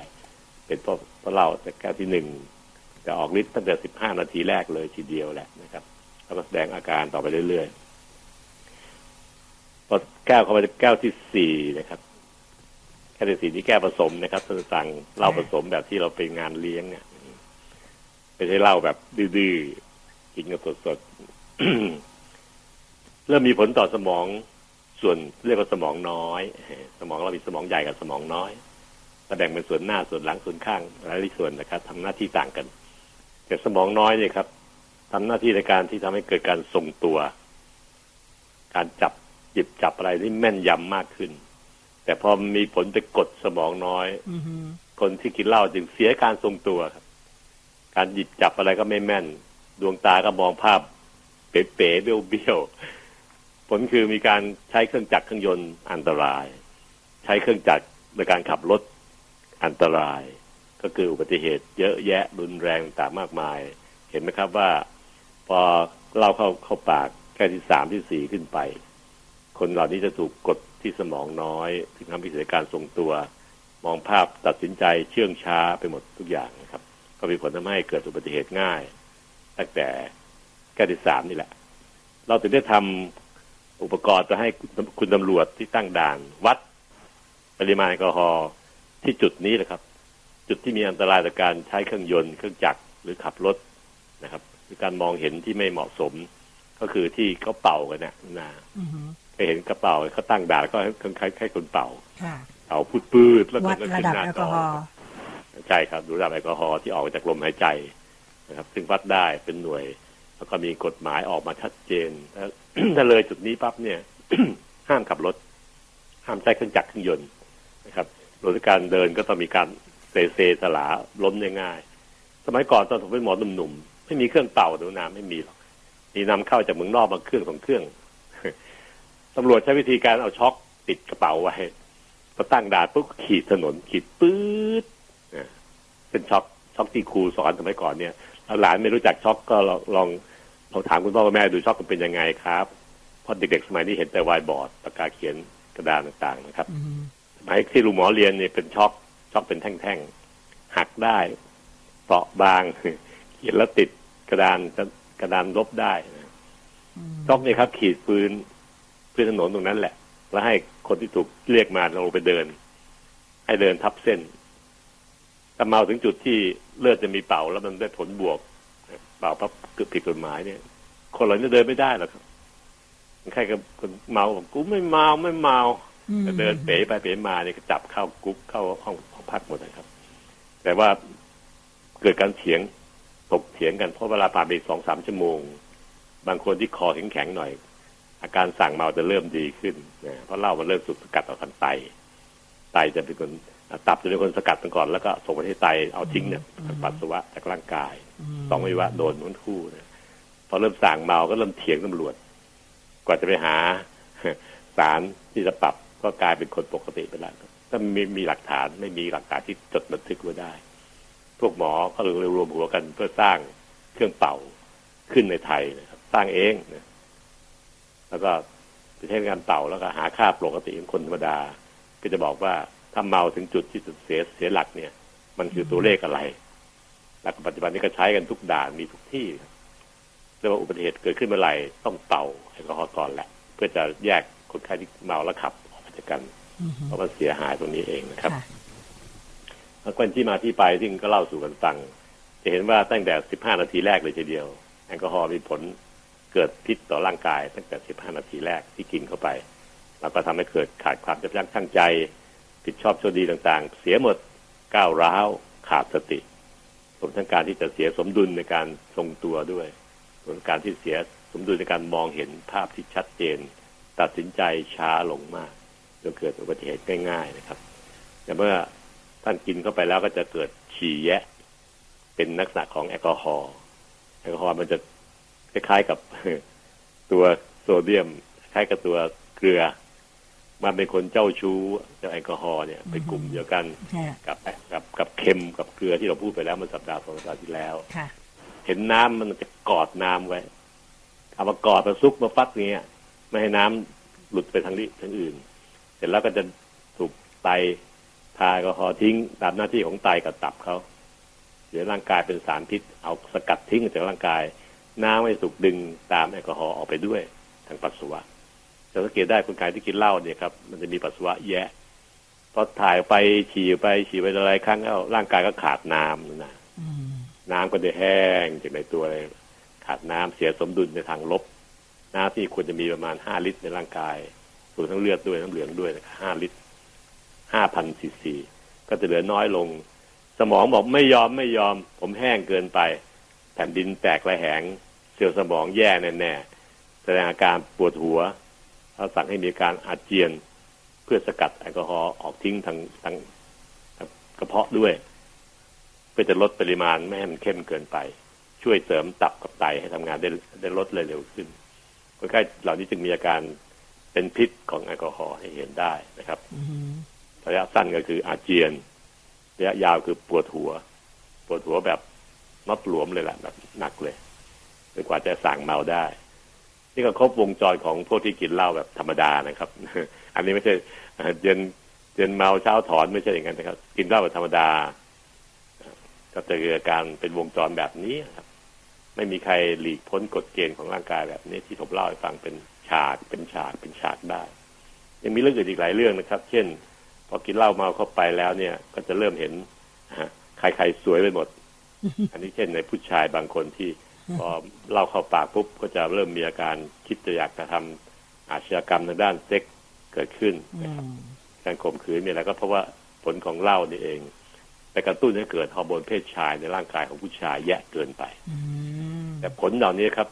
เป็นเพราะ เพราะเราจากแก้วที่หนึ่งจะออกฤทธิ์ตั้งแต่สิบห้านาทีแรกเลยทีเดียวแหละนะครับแล้วก็แสดงอาการต่อไปเรื่อยๆพอแก้วเข้าไปแก้วที่สี่นะครับแก้วที่สี่นี่แก้วผสมนะครับท่านสั่งเหล้าผสมแบบที่เราเป็นงานเลี้ยงเนี่ยไม่ใช่เหล้าแบบดื้อกินกันสดๆเริ่มมีผลต่อสมองส่วนเรียกว่าสมองน้อย สมองเรามีสมองใหญ่กับสมองน้อย แบ่งเป็นส่วนหน้าส่วนหลังส่วนข้างหลายส่วนนะครับทำหน้าที่ต่างกัน แต่สมองน้อยเนี่ยครับทำหน้าที่ในการที่ทำให้เกิดการทรงตัว การจับหยิบจับอะไรที่แม่นยำมากขึ้น แต่พอมีผลไปกดสมองน้อยคนที่กินเหล้าจึงเสียการทรงตัวครับ การหยิบจับอะไรก็ไม่แม่น ดวงตาก็มองภาพ เป๋ๆเบี้ยวๆผลคือมีการใช้เครื่องจักรเครื่องยนต์อันตราย ใช้เครื่องจักรในการขับรถ อันตราย ก็คืออุบัติเหตุเยอะแยะรุนแรงต่างมากมาย เห็นไหมครับว่า พอเล่าเข้าเข้าปากแค่ที่สามที่สี่ขึ้นไป คนเหล่านี้จะถูกกดที่สมองน้อยถึงทำให้เสียการทรงตัว มองภาพตัดสินใจเชื่องช้าไปหมดทุกอย่างนะครับ ก็มีผลทำให้เกิดอุบัติเหตุง่าย ตั้งแต่แก้ที่สามนี่แหละ เราถึงได้ทำอุปกรณ์จะให้คุณตำรวจที่ตั้งด่านวัด ปริมาณแอลกอฮอล์ ที่จุดนี้แหละครับ จุดที่มีอันตรายจากการใช้เครื่องยนต์เครื่องจักรหรือขับรถนะครับคือการมองเห็นที่ไม่เหมาะสม ก็คือที่เขาเป่ากันเนี่ยนะไปเห็นกระเป๋าเขาตั้งด่านก็ให้คล้ายๆคนเป่าเป่าพูดปืดแล้วก็ขึ้นหน้าจอใช่ครับดูระดับแอลกอฮอล์ที่ออกจากลมหายใจนะครับ ซึ่งวัดได้เป็นหน่วย แล้วก็มีกฎหมายออกมาชัดเจนถ้าเลยจุดนี้ปั๊บเนี่ย ห้ามขับรถ ห้ามใช้เครื่องจักรเครื่องยนต์นะครับ รถการเดินก็ต้องมีการเซเซสลาล้มง่าย สมัยก่อนตอนผมเป็นหมอหนุ่มๆไม่มีเครื่องเป่าดูน้ำไม่มีหรอกมีนำเข้าจากเมืองนอกมาเครื่องสองเครื่องตำรวจใช้วิธีการเอาชอล์กติดกระเป๋าไว้พอตั้งด่านปุ๊บขีดถนนขีดปื๊ดเป็นชอล์กชอล์กที่ครูสอนสมัยก่อนเนี่ยหลานไม่รู้จักชอล์กก็ลองลองลองถามคุณพ่อคุณแม่ดูชอล์กมันเป็นยังไงครับเพราะเด็กๆสมัยนี้เห็นแต่ไวบอร์ดปากกาเขียนกระดานต่างๆนะครับ สมัยที่ลุงหมอเรียนเนี่ยเป็นชอล์กชอล์กเป็นแท่งๆหักได้เปราะบางเขียนแล้วติดกระดานกระดานลบได้ชอล์กเนี่ยครับ ขีดพื้นพื้นถนนตรงนั้นแหละ แล้วให้คนที่ถูกเรียกมาลงไปเดิน ให้เดินทับเส้นถ้าเมาถึงจุดที่เลือดจะมีเป่าแล้วมันได้ผลบวก เป่าพับคือผิดกฎหมายเนี่ย คนเหล่านี้เดินไม่ได้หรอกครับใครก็เมาผมกูไม่เมาไม่เมา เดินเป๋ไปเป๋มาเนี่ยจับเข้ากุ๊กเข้าห้องห้องพักหมดนะครับ แต่ว่าเกิดการเถียงตกเถียงกันเพราะเวลาผ่านไปสองสามชั่วโมง บางคนที่คอแข็งแข็งหน่อย อาการสั่งเมาจะเริ่มดีขึ้นนะเพราะเหล้ามันเริ่มสุกสกัดออกทางไตไตจะเป็นคนตับจะเป็นคนสกัดมันก่อนแล้วก็ส่งไปที่ไตเอาทิ้งเนี่ยปัสสาวะจากร่างกายสองวิวะโดนนู้นคู่เนี่ยพอเริ่มสั่งเมาก็เริ่มเถียงตำรวจกว่าจะไปหาสารที่จะปรับ ก็กลายเป็นคนปกติไปแล้วถ้ามีมีหลักฐานไม่มีหลักฐานที่จดบันทึกไว้ได้ พวกหมอก็เลยรวมหัวกันเพื่อสร้างเครื่องเป่าขึ้นในไทยนะครับ สร้างเองนะแล้วก็ใช้การเป่าแล้วก็หาค่าปกติของคนธรรมดา ก็จะบอกว่าถ้าเมาถึงจุดที่จุดเสียเสียหลักเนี่ย มันคือตัวเลขอะไรหลักปัจจุบันนี้ก็ใช้กันทุกด่านมีทุกที่เรียกว่าอุบัติเหตุเกิดขึ้นเมื่อไหร่ต้องเป่าแอลกอฮอล์ก่อนแหละ เพื่อจะแยกคนไข้ที่เมาแล้วขับ กจากกันอือฮึเพราะมันเสียหายตรงนี้เองนะครับค่ะแล้วก็ที่มาที่ไปซึ่งก็เล่าสู่กันฟัง จะเห็นว่าตั้งแต่15นาทีแรกเลยทีเดียว แอลกอฮอล์มีผลเกิดพิษต่อร่างกาย ตั้งแต่15นาทีแรกที่กินเข้าไป แล้วก็ทำให้เกิดขาดความยับยั้งชั่งใจ ผิดชอบชั่วดีต่างๆ เสียหมดก้าวร้าวขาดสติรวมทั้งการที่จะเสียสมดุลในการทรงตัวด้วยรวมทั้งการที่เสียสมดุลในการมองเห็นภาพที่ชัดเจน ตัดสินใจช้าลงมาก จนเกิดอุบัติเหตุง่ายๆนะครับ แต่เมื่อท่านกินเข้าไปแล้วก็จะเกิดฉี่แยะ เป็นลักษณะของแอลกอฮอล์แอลกอฮอล์มันจะคล้ายๆกับตัวโซเดียม คล้ายกับตัวเกลือ มันเป็นคนเจ้าชู้เจ้าแอลกอฮอล์เนี่ยเป็นกลุ่มเดียวกันค่ะกับกับกับเค็มกับเกลือที่เราพูดไปแล้วเมื่อสัปดาห์สองสัปดาห์ที่แล้วค่ะเห็นน้ำมันจะกอดน้ำไว้เอามากอดมาซุกมาฟักอย่างเงี้ยไม่ให้น้ำหลุดไปทางนี้ทางอื่นเส ร็จแล้วก็จะถูกไตทาแอลกอฮอล์ทิ้งตามหน้าที่ของไตกับตับเขาเดี๋ยวร่างกายเป็นสารพิษเอาสกัดทิ้งจากร่างกายน้ำไม่ถูกดึงตามแอลกอฮอล์ออกไปด้วยทางปัสสาวะจะสังเกตได้คนกายที่กินเหล้าเนี่ยครับมันจะมีปัสสาวะแยะพอถ่ายไปฉี่ไปฉี่ไปอะไรครั้งแล้วร่างกายก็ขาดน้ำนะน้ำก็จะแห้งจากในตัวเลยขาดน้ำเสียสมดุลในทางลบ น้ำที่ควรจะมีประมาณห้าลิตรในร่างกาย รวมทั้งเลือดด้วยน้ำเหลืองด้วยห้าลิตรห้าพันซีซีก็จะเหลือน้อยลง สมองบอกไม่ยอมไม่ยอม ผมแห้งเกินไป แผ่นดินแตกระแหง เซลล์สมองแย่แน่ๆแสดงอาการปวดหัวเขาสั่งให้มีการอาเจียน เพื่อสกัดแอลกอฮอล์ออกทิ้งทางทางกระเพาะด้วย เพื่อจะลดปริมาณไม่ให้มันเข้มเกินไป ช่วยเสริมตับกับไตให้ทำงานได้ได้ลดเลยเร็วขึ้นคนไข้เหล่านี้จึงมีอาการ เป็นพิษของแอลกอฮอล์ให้เห็นได้นะครับอืมระยะสั้นก็คืออาเจียน ระยะยาวคือปวดหัว ปวดหัวแบบมัดหลวมเลยแหละแบบหนักเลยจนกว่าจะสั่งเมาได้ นี่ก็ครบวงจรของพวกที่กินเหล้าแบบธรรมดานะครับ อันนี้ไม่ใช่เอ่อเย็นเย็นเมาเช้าถอนไม่ใช่อย่างนั้นนะครับ กินเหล้าแบบธรรมดาก็จะเกิดอาการเป็นวงจรแบบนี้ครับ ไม่มีใครหลีกพ้นกฎเกณฑ์ของร่างกายแบบนี้ที่ผมเล่าให้ฟังเป็น ฉากเป็นฉากเป็นฉากได้ ยังมีเรื่องอื่นอีกหลายเรื่องนะครับ เช่น พอกินเหล้าเมาเข้าไปแล้วเนี่ย ก็จะเริ่มเห็นฮะใครๆสวยไปหมด อันนี้เช่นในผู้ชายบางคนที่พอเหล้าเข้าปากปุ๊บก็จะเริ่มมีอาการคิดจะอยากจะทำอาชญากรรมทางด้านเซ็กส์เกิดขึ้นอืนะครับมการข่มขืนมีอะไรก็เพราะว่าผลของเหล้านี่เองไปกระตุ้นให้เกิดฮอร์โมนเพศชายในร่างกายของผู้ชายแยะเกินไปอืมแต่ผลเหล่านี้ครับ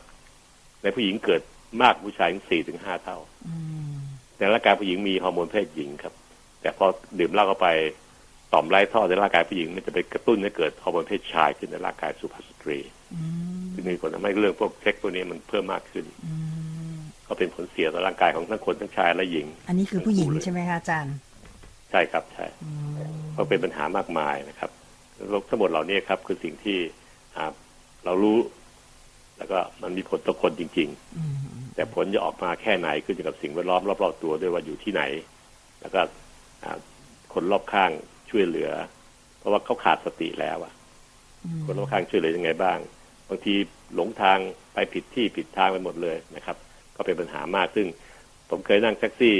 ในผู้หญิงเกิด มากกว่าผู้ชายถึงสี่ถึงห้าเท่าอืมในร่างกายผู้หญิงมีฮอร์โมนเพศหญิงครับ แต่พอดื่มเหล้าเข้าไปต่อมไร้ท่อในร่างกายผู้หญิง มันจะไปกระตุ้นให้เกิดฮอร์โมนเพศชายขึ้นในร่างกายสุภาพสตรีอืมซึ่งมีผลทำให้เรื่องพวกเซ็กพวกนี้มันเพิ่มมากขึ้นอืมก็เป็นผลเสียต่อร่างกายของทั้งคนทั้งชายและหญิง อันนี้คือผู้หญิงใช่ไหมคะอาจารย์ ใช่ครับใช่อืมก็เป็นปัญหามากมายนะครับทั้งหมดเหล่านี้ครับ คือสิ่งที่อ่าเรารู้ แล้วก็มันมีผลต่อคนจริงๆอืม แต่ผลจะออกมาแค่ไหนขึ้นอยู่กับสิ่งแวดล้อมรอบๆตัวด้วยว่าอยู่ที่ไหน แล้วก็อ่าคนรอบข้างช่วยเหลือ เพราะว่าเขาขาดสติแล้วอะอืมคนรอบข้างช่วยเหลือยังไงบ้าง บางทีหลงทางไปผิดที่ผิดทางไปหมดเลยนะครับ ก็เป็นปัญหามากซึ่ง ผมเคยนั่งแท็กซี่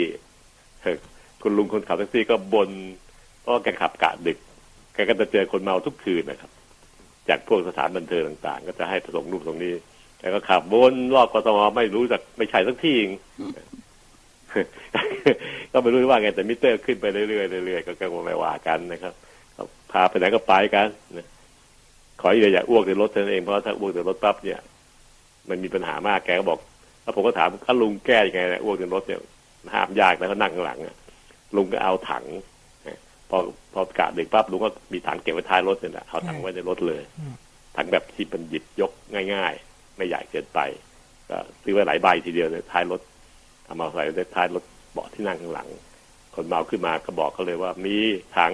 เอ่อคุณลุงคนขับแท็กซี่ก็บ่นเพราะว่าแกขับกะดึกแกก็จะเจอคนเมาทุกคืนนะครับ จากพวกสถานบันเทิงต่าง ๆ ก็จะให้ผสมรูปตรงนี้ แล้วก็ขับวนรอบกทมไม่รู้จักไม่ใช่สักที่เองก็ไม่รู้ว่าไงแต่มิเตอร์ขึ้นไปเรื่อยๆเรื่อยๆก็ก็ไม่ว่ากันนะครับก็พาไปไหนก็ไปกันนะขออย่าอย่าอ้วกในรถเท่านั้นเองเพราะว่าถ้าอ้วกในรถปั๊บเนี่ย มันมีปัญหามากแกก็บอกแล้วผมก็ถามถ้าลุงแก้ยังไงนะอ้วกในรถเนี่ยห้ามยากนะเขานั่งข้างหลังอะลุงก็เอาถังนะพอพอกะดึกปั๊บลุงก็มีถังเก็บไว้ท้ายรถเนี่ยแหละเอาถังไว้ในรถเลยถังแบบที่เป็นหยิบยกง่ายๆ ไม่ใหญ่เกินไปก็ซื้อไว้หลายใบทีเดียวในท้ายรถเอามาใส่ในท้ายรถเบาะที่นั่งข้างหลัง คนเมาขึ้นมาก็บอกเขาเลยว่ามีถัง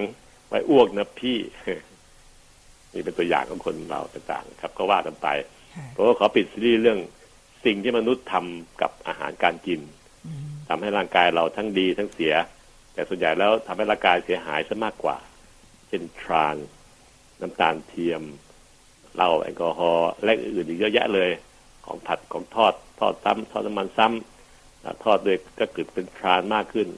ไว้อ้วกนะพี่นี่เป็นตัวอย่างของคนเราต่างๆ ครับ ก็ว่ากันไปค่ะเพราะว่าขอปิดซีรีส์เรื่องสิ่งที่มนุษย์ทำกับอาหารการกินอืมทำให้ร่างกายเราทั้งดีทั้งเสีย แต่ส่วนใหญ่แล้วทำให้ร่างกายเสียหายซะมากกว่า เช่นทราน น้ำตาลเทียม เหล้าแอลกอฮอล์และอื่นๆอีกเยอะแยะเลย ของผัดของทอดทอดซ้ำทอดน้ำมันซ้ำอ่าทอดด้วยก็เกิดเป็นทรานมากขึ้น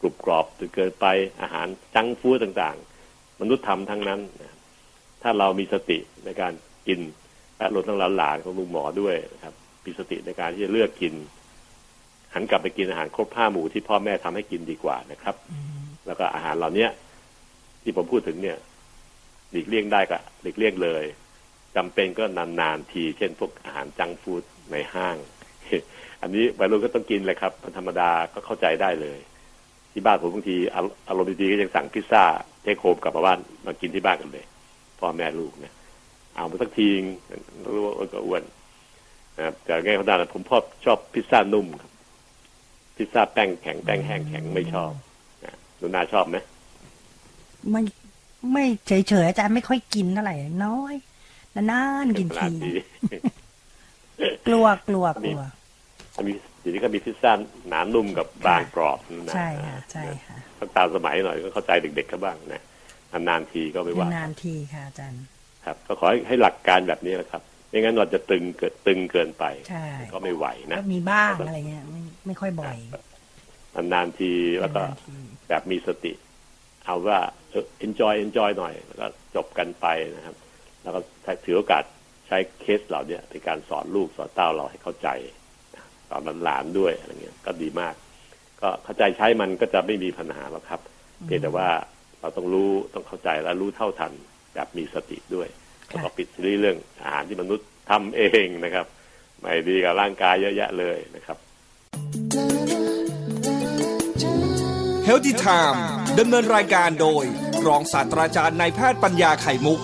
กรุบกรอบจนเกินไปอาหารจังก์ฟู้ดต่างๆ มนุษย์ทำทั้งนั้นนะถ้าเรามีสติในการกินและรวมทั้งหลานๆของลุงหมอด้วยนะครับมีสติในการที่จะเลือกกิน หันกลับไปกินอาหารครบห้าหมู่ที่พ่อแม่ทำให้กินดีกว่านะครับอืมแล้วก็อาหารเหล่าเนี้ยที่ผมพูดถึงเนี่ยหลีกเลี่ยงได้ก็หลีกเลี่ยงเลย จำเป็นก็นานๆที เช่นพวกอาหารจังฟู้ดในห้าง อันนี้วัยรุ่นก็ต้องกินเลยครับมันธรรมดาก็เข้าใจได้เลย ที่บ้านผมบางทีอารมณ์ดีๆก็ยังสั่งพิซซ่าเทคโฮมกลับมาบ้านมากินที่บ้านกันเลยพ่อแม่ลูกเนี่ยเอามาสักทีงรู้ว่าอ้วนก็อ้วนนะครับแต่ไงเขาได้นผมชอบชอบพิซซ่านุ่มครับพิซซ่าแป้งแข็งแป้งแห้งแข็งไม่ชอบนะนุนาชอบไหมไม่ไม่เฉยๆอาจารย์ไม่ค่อยกินเท่าไหร่น้อย นานๆกินขนาทีดนี้กลัวกลัวกลัวมีเดี๋ยวนี้ก็มีพิซซ่าหนานุ่มกับบางกรอบนะใช่ค่ะใช่ค่ะต้องตามสมัยหน่อยก็เข้าใจเด็กๆเขาบ้างนะนานๆทีก็ไม่ว่านานๆทีค่ะอาจารย์ครับ ก็ขอให้ให้หลักการแบบนี้แหละครับไม่งั้นเราจะตึงเกิดตึงเกินไปใช่ก็ไม่ไหวนะก็มีบ้างอะไรเงี้ยไม่ไม่ค่อยบ่อยนานๆทีแล้วก็นานๆทีแบบมีสติ เอาว่าเออ enjoy enjoy หน่อยแล้วก็จบกันไปนะครับ แล้วก็ใช้ถือโอกาสใช้เคสเหล่าเนี้ยในการสอนลูกสอนเต้าเราให้เข้าใจนะสอนหลานๆด้วยอะไรเงี้ยก็ดีมาก ก็เข้าใจใช้มันก็จะไม่มีปัญหาหรอกครับเพียงแต่ว่าเราต้องรู้ต้องเข้าใจและรู้เท่าทันแบบมีสติด้วยแล้วก็ปิดซีรีส์เรื่องอาหารที่มนุษย์ทำเองนะครับ ไม่ดีกับร่างกายเยอะแยะเลยนะครับ Healthy Time ดำเนินรายการโดย รองศาสตราจารย์นายแพทย์ปัญญาไข่มุก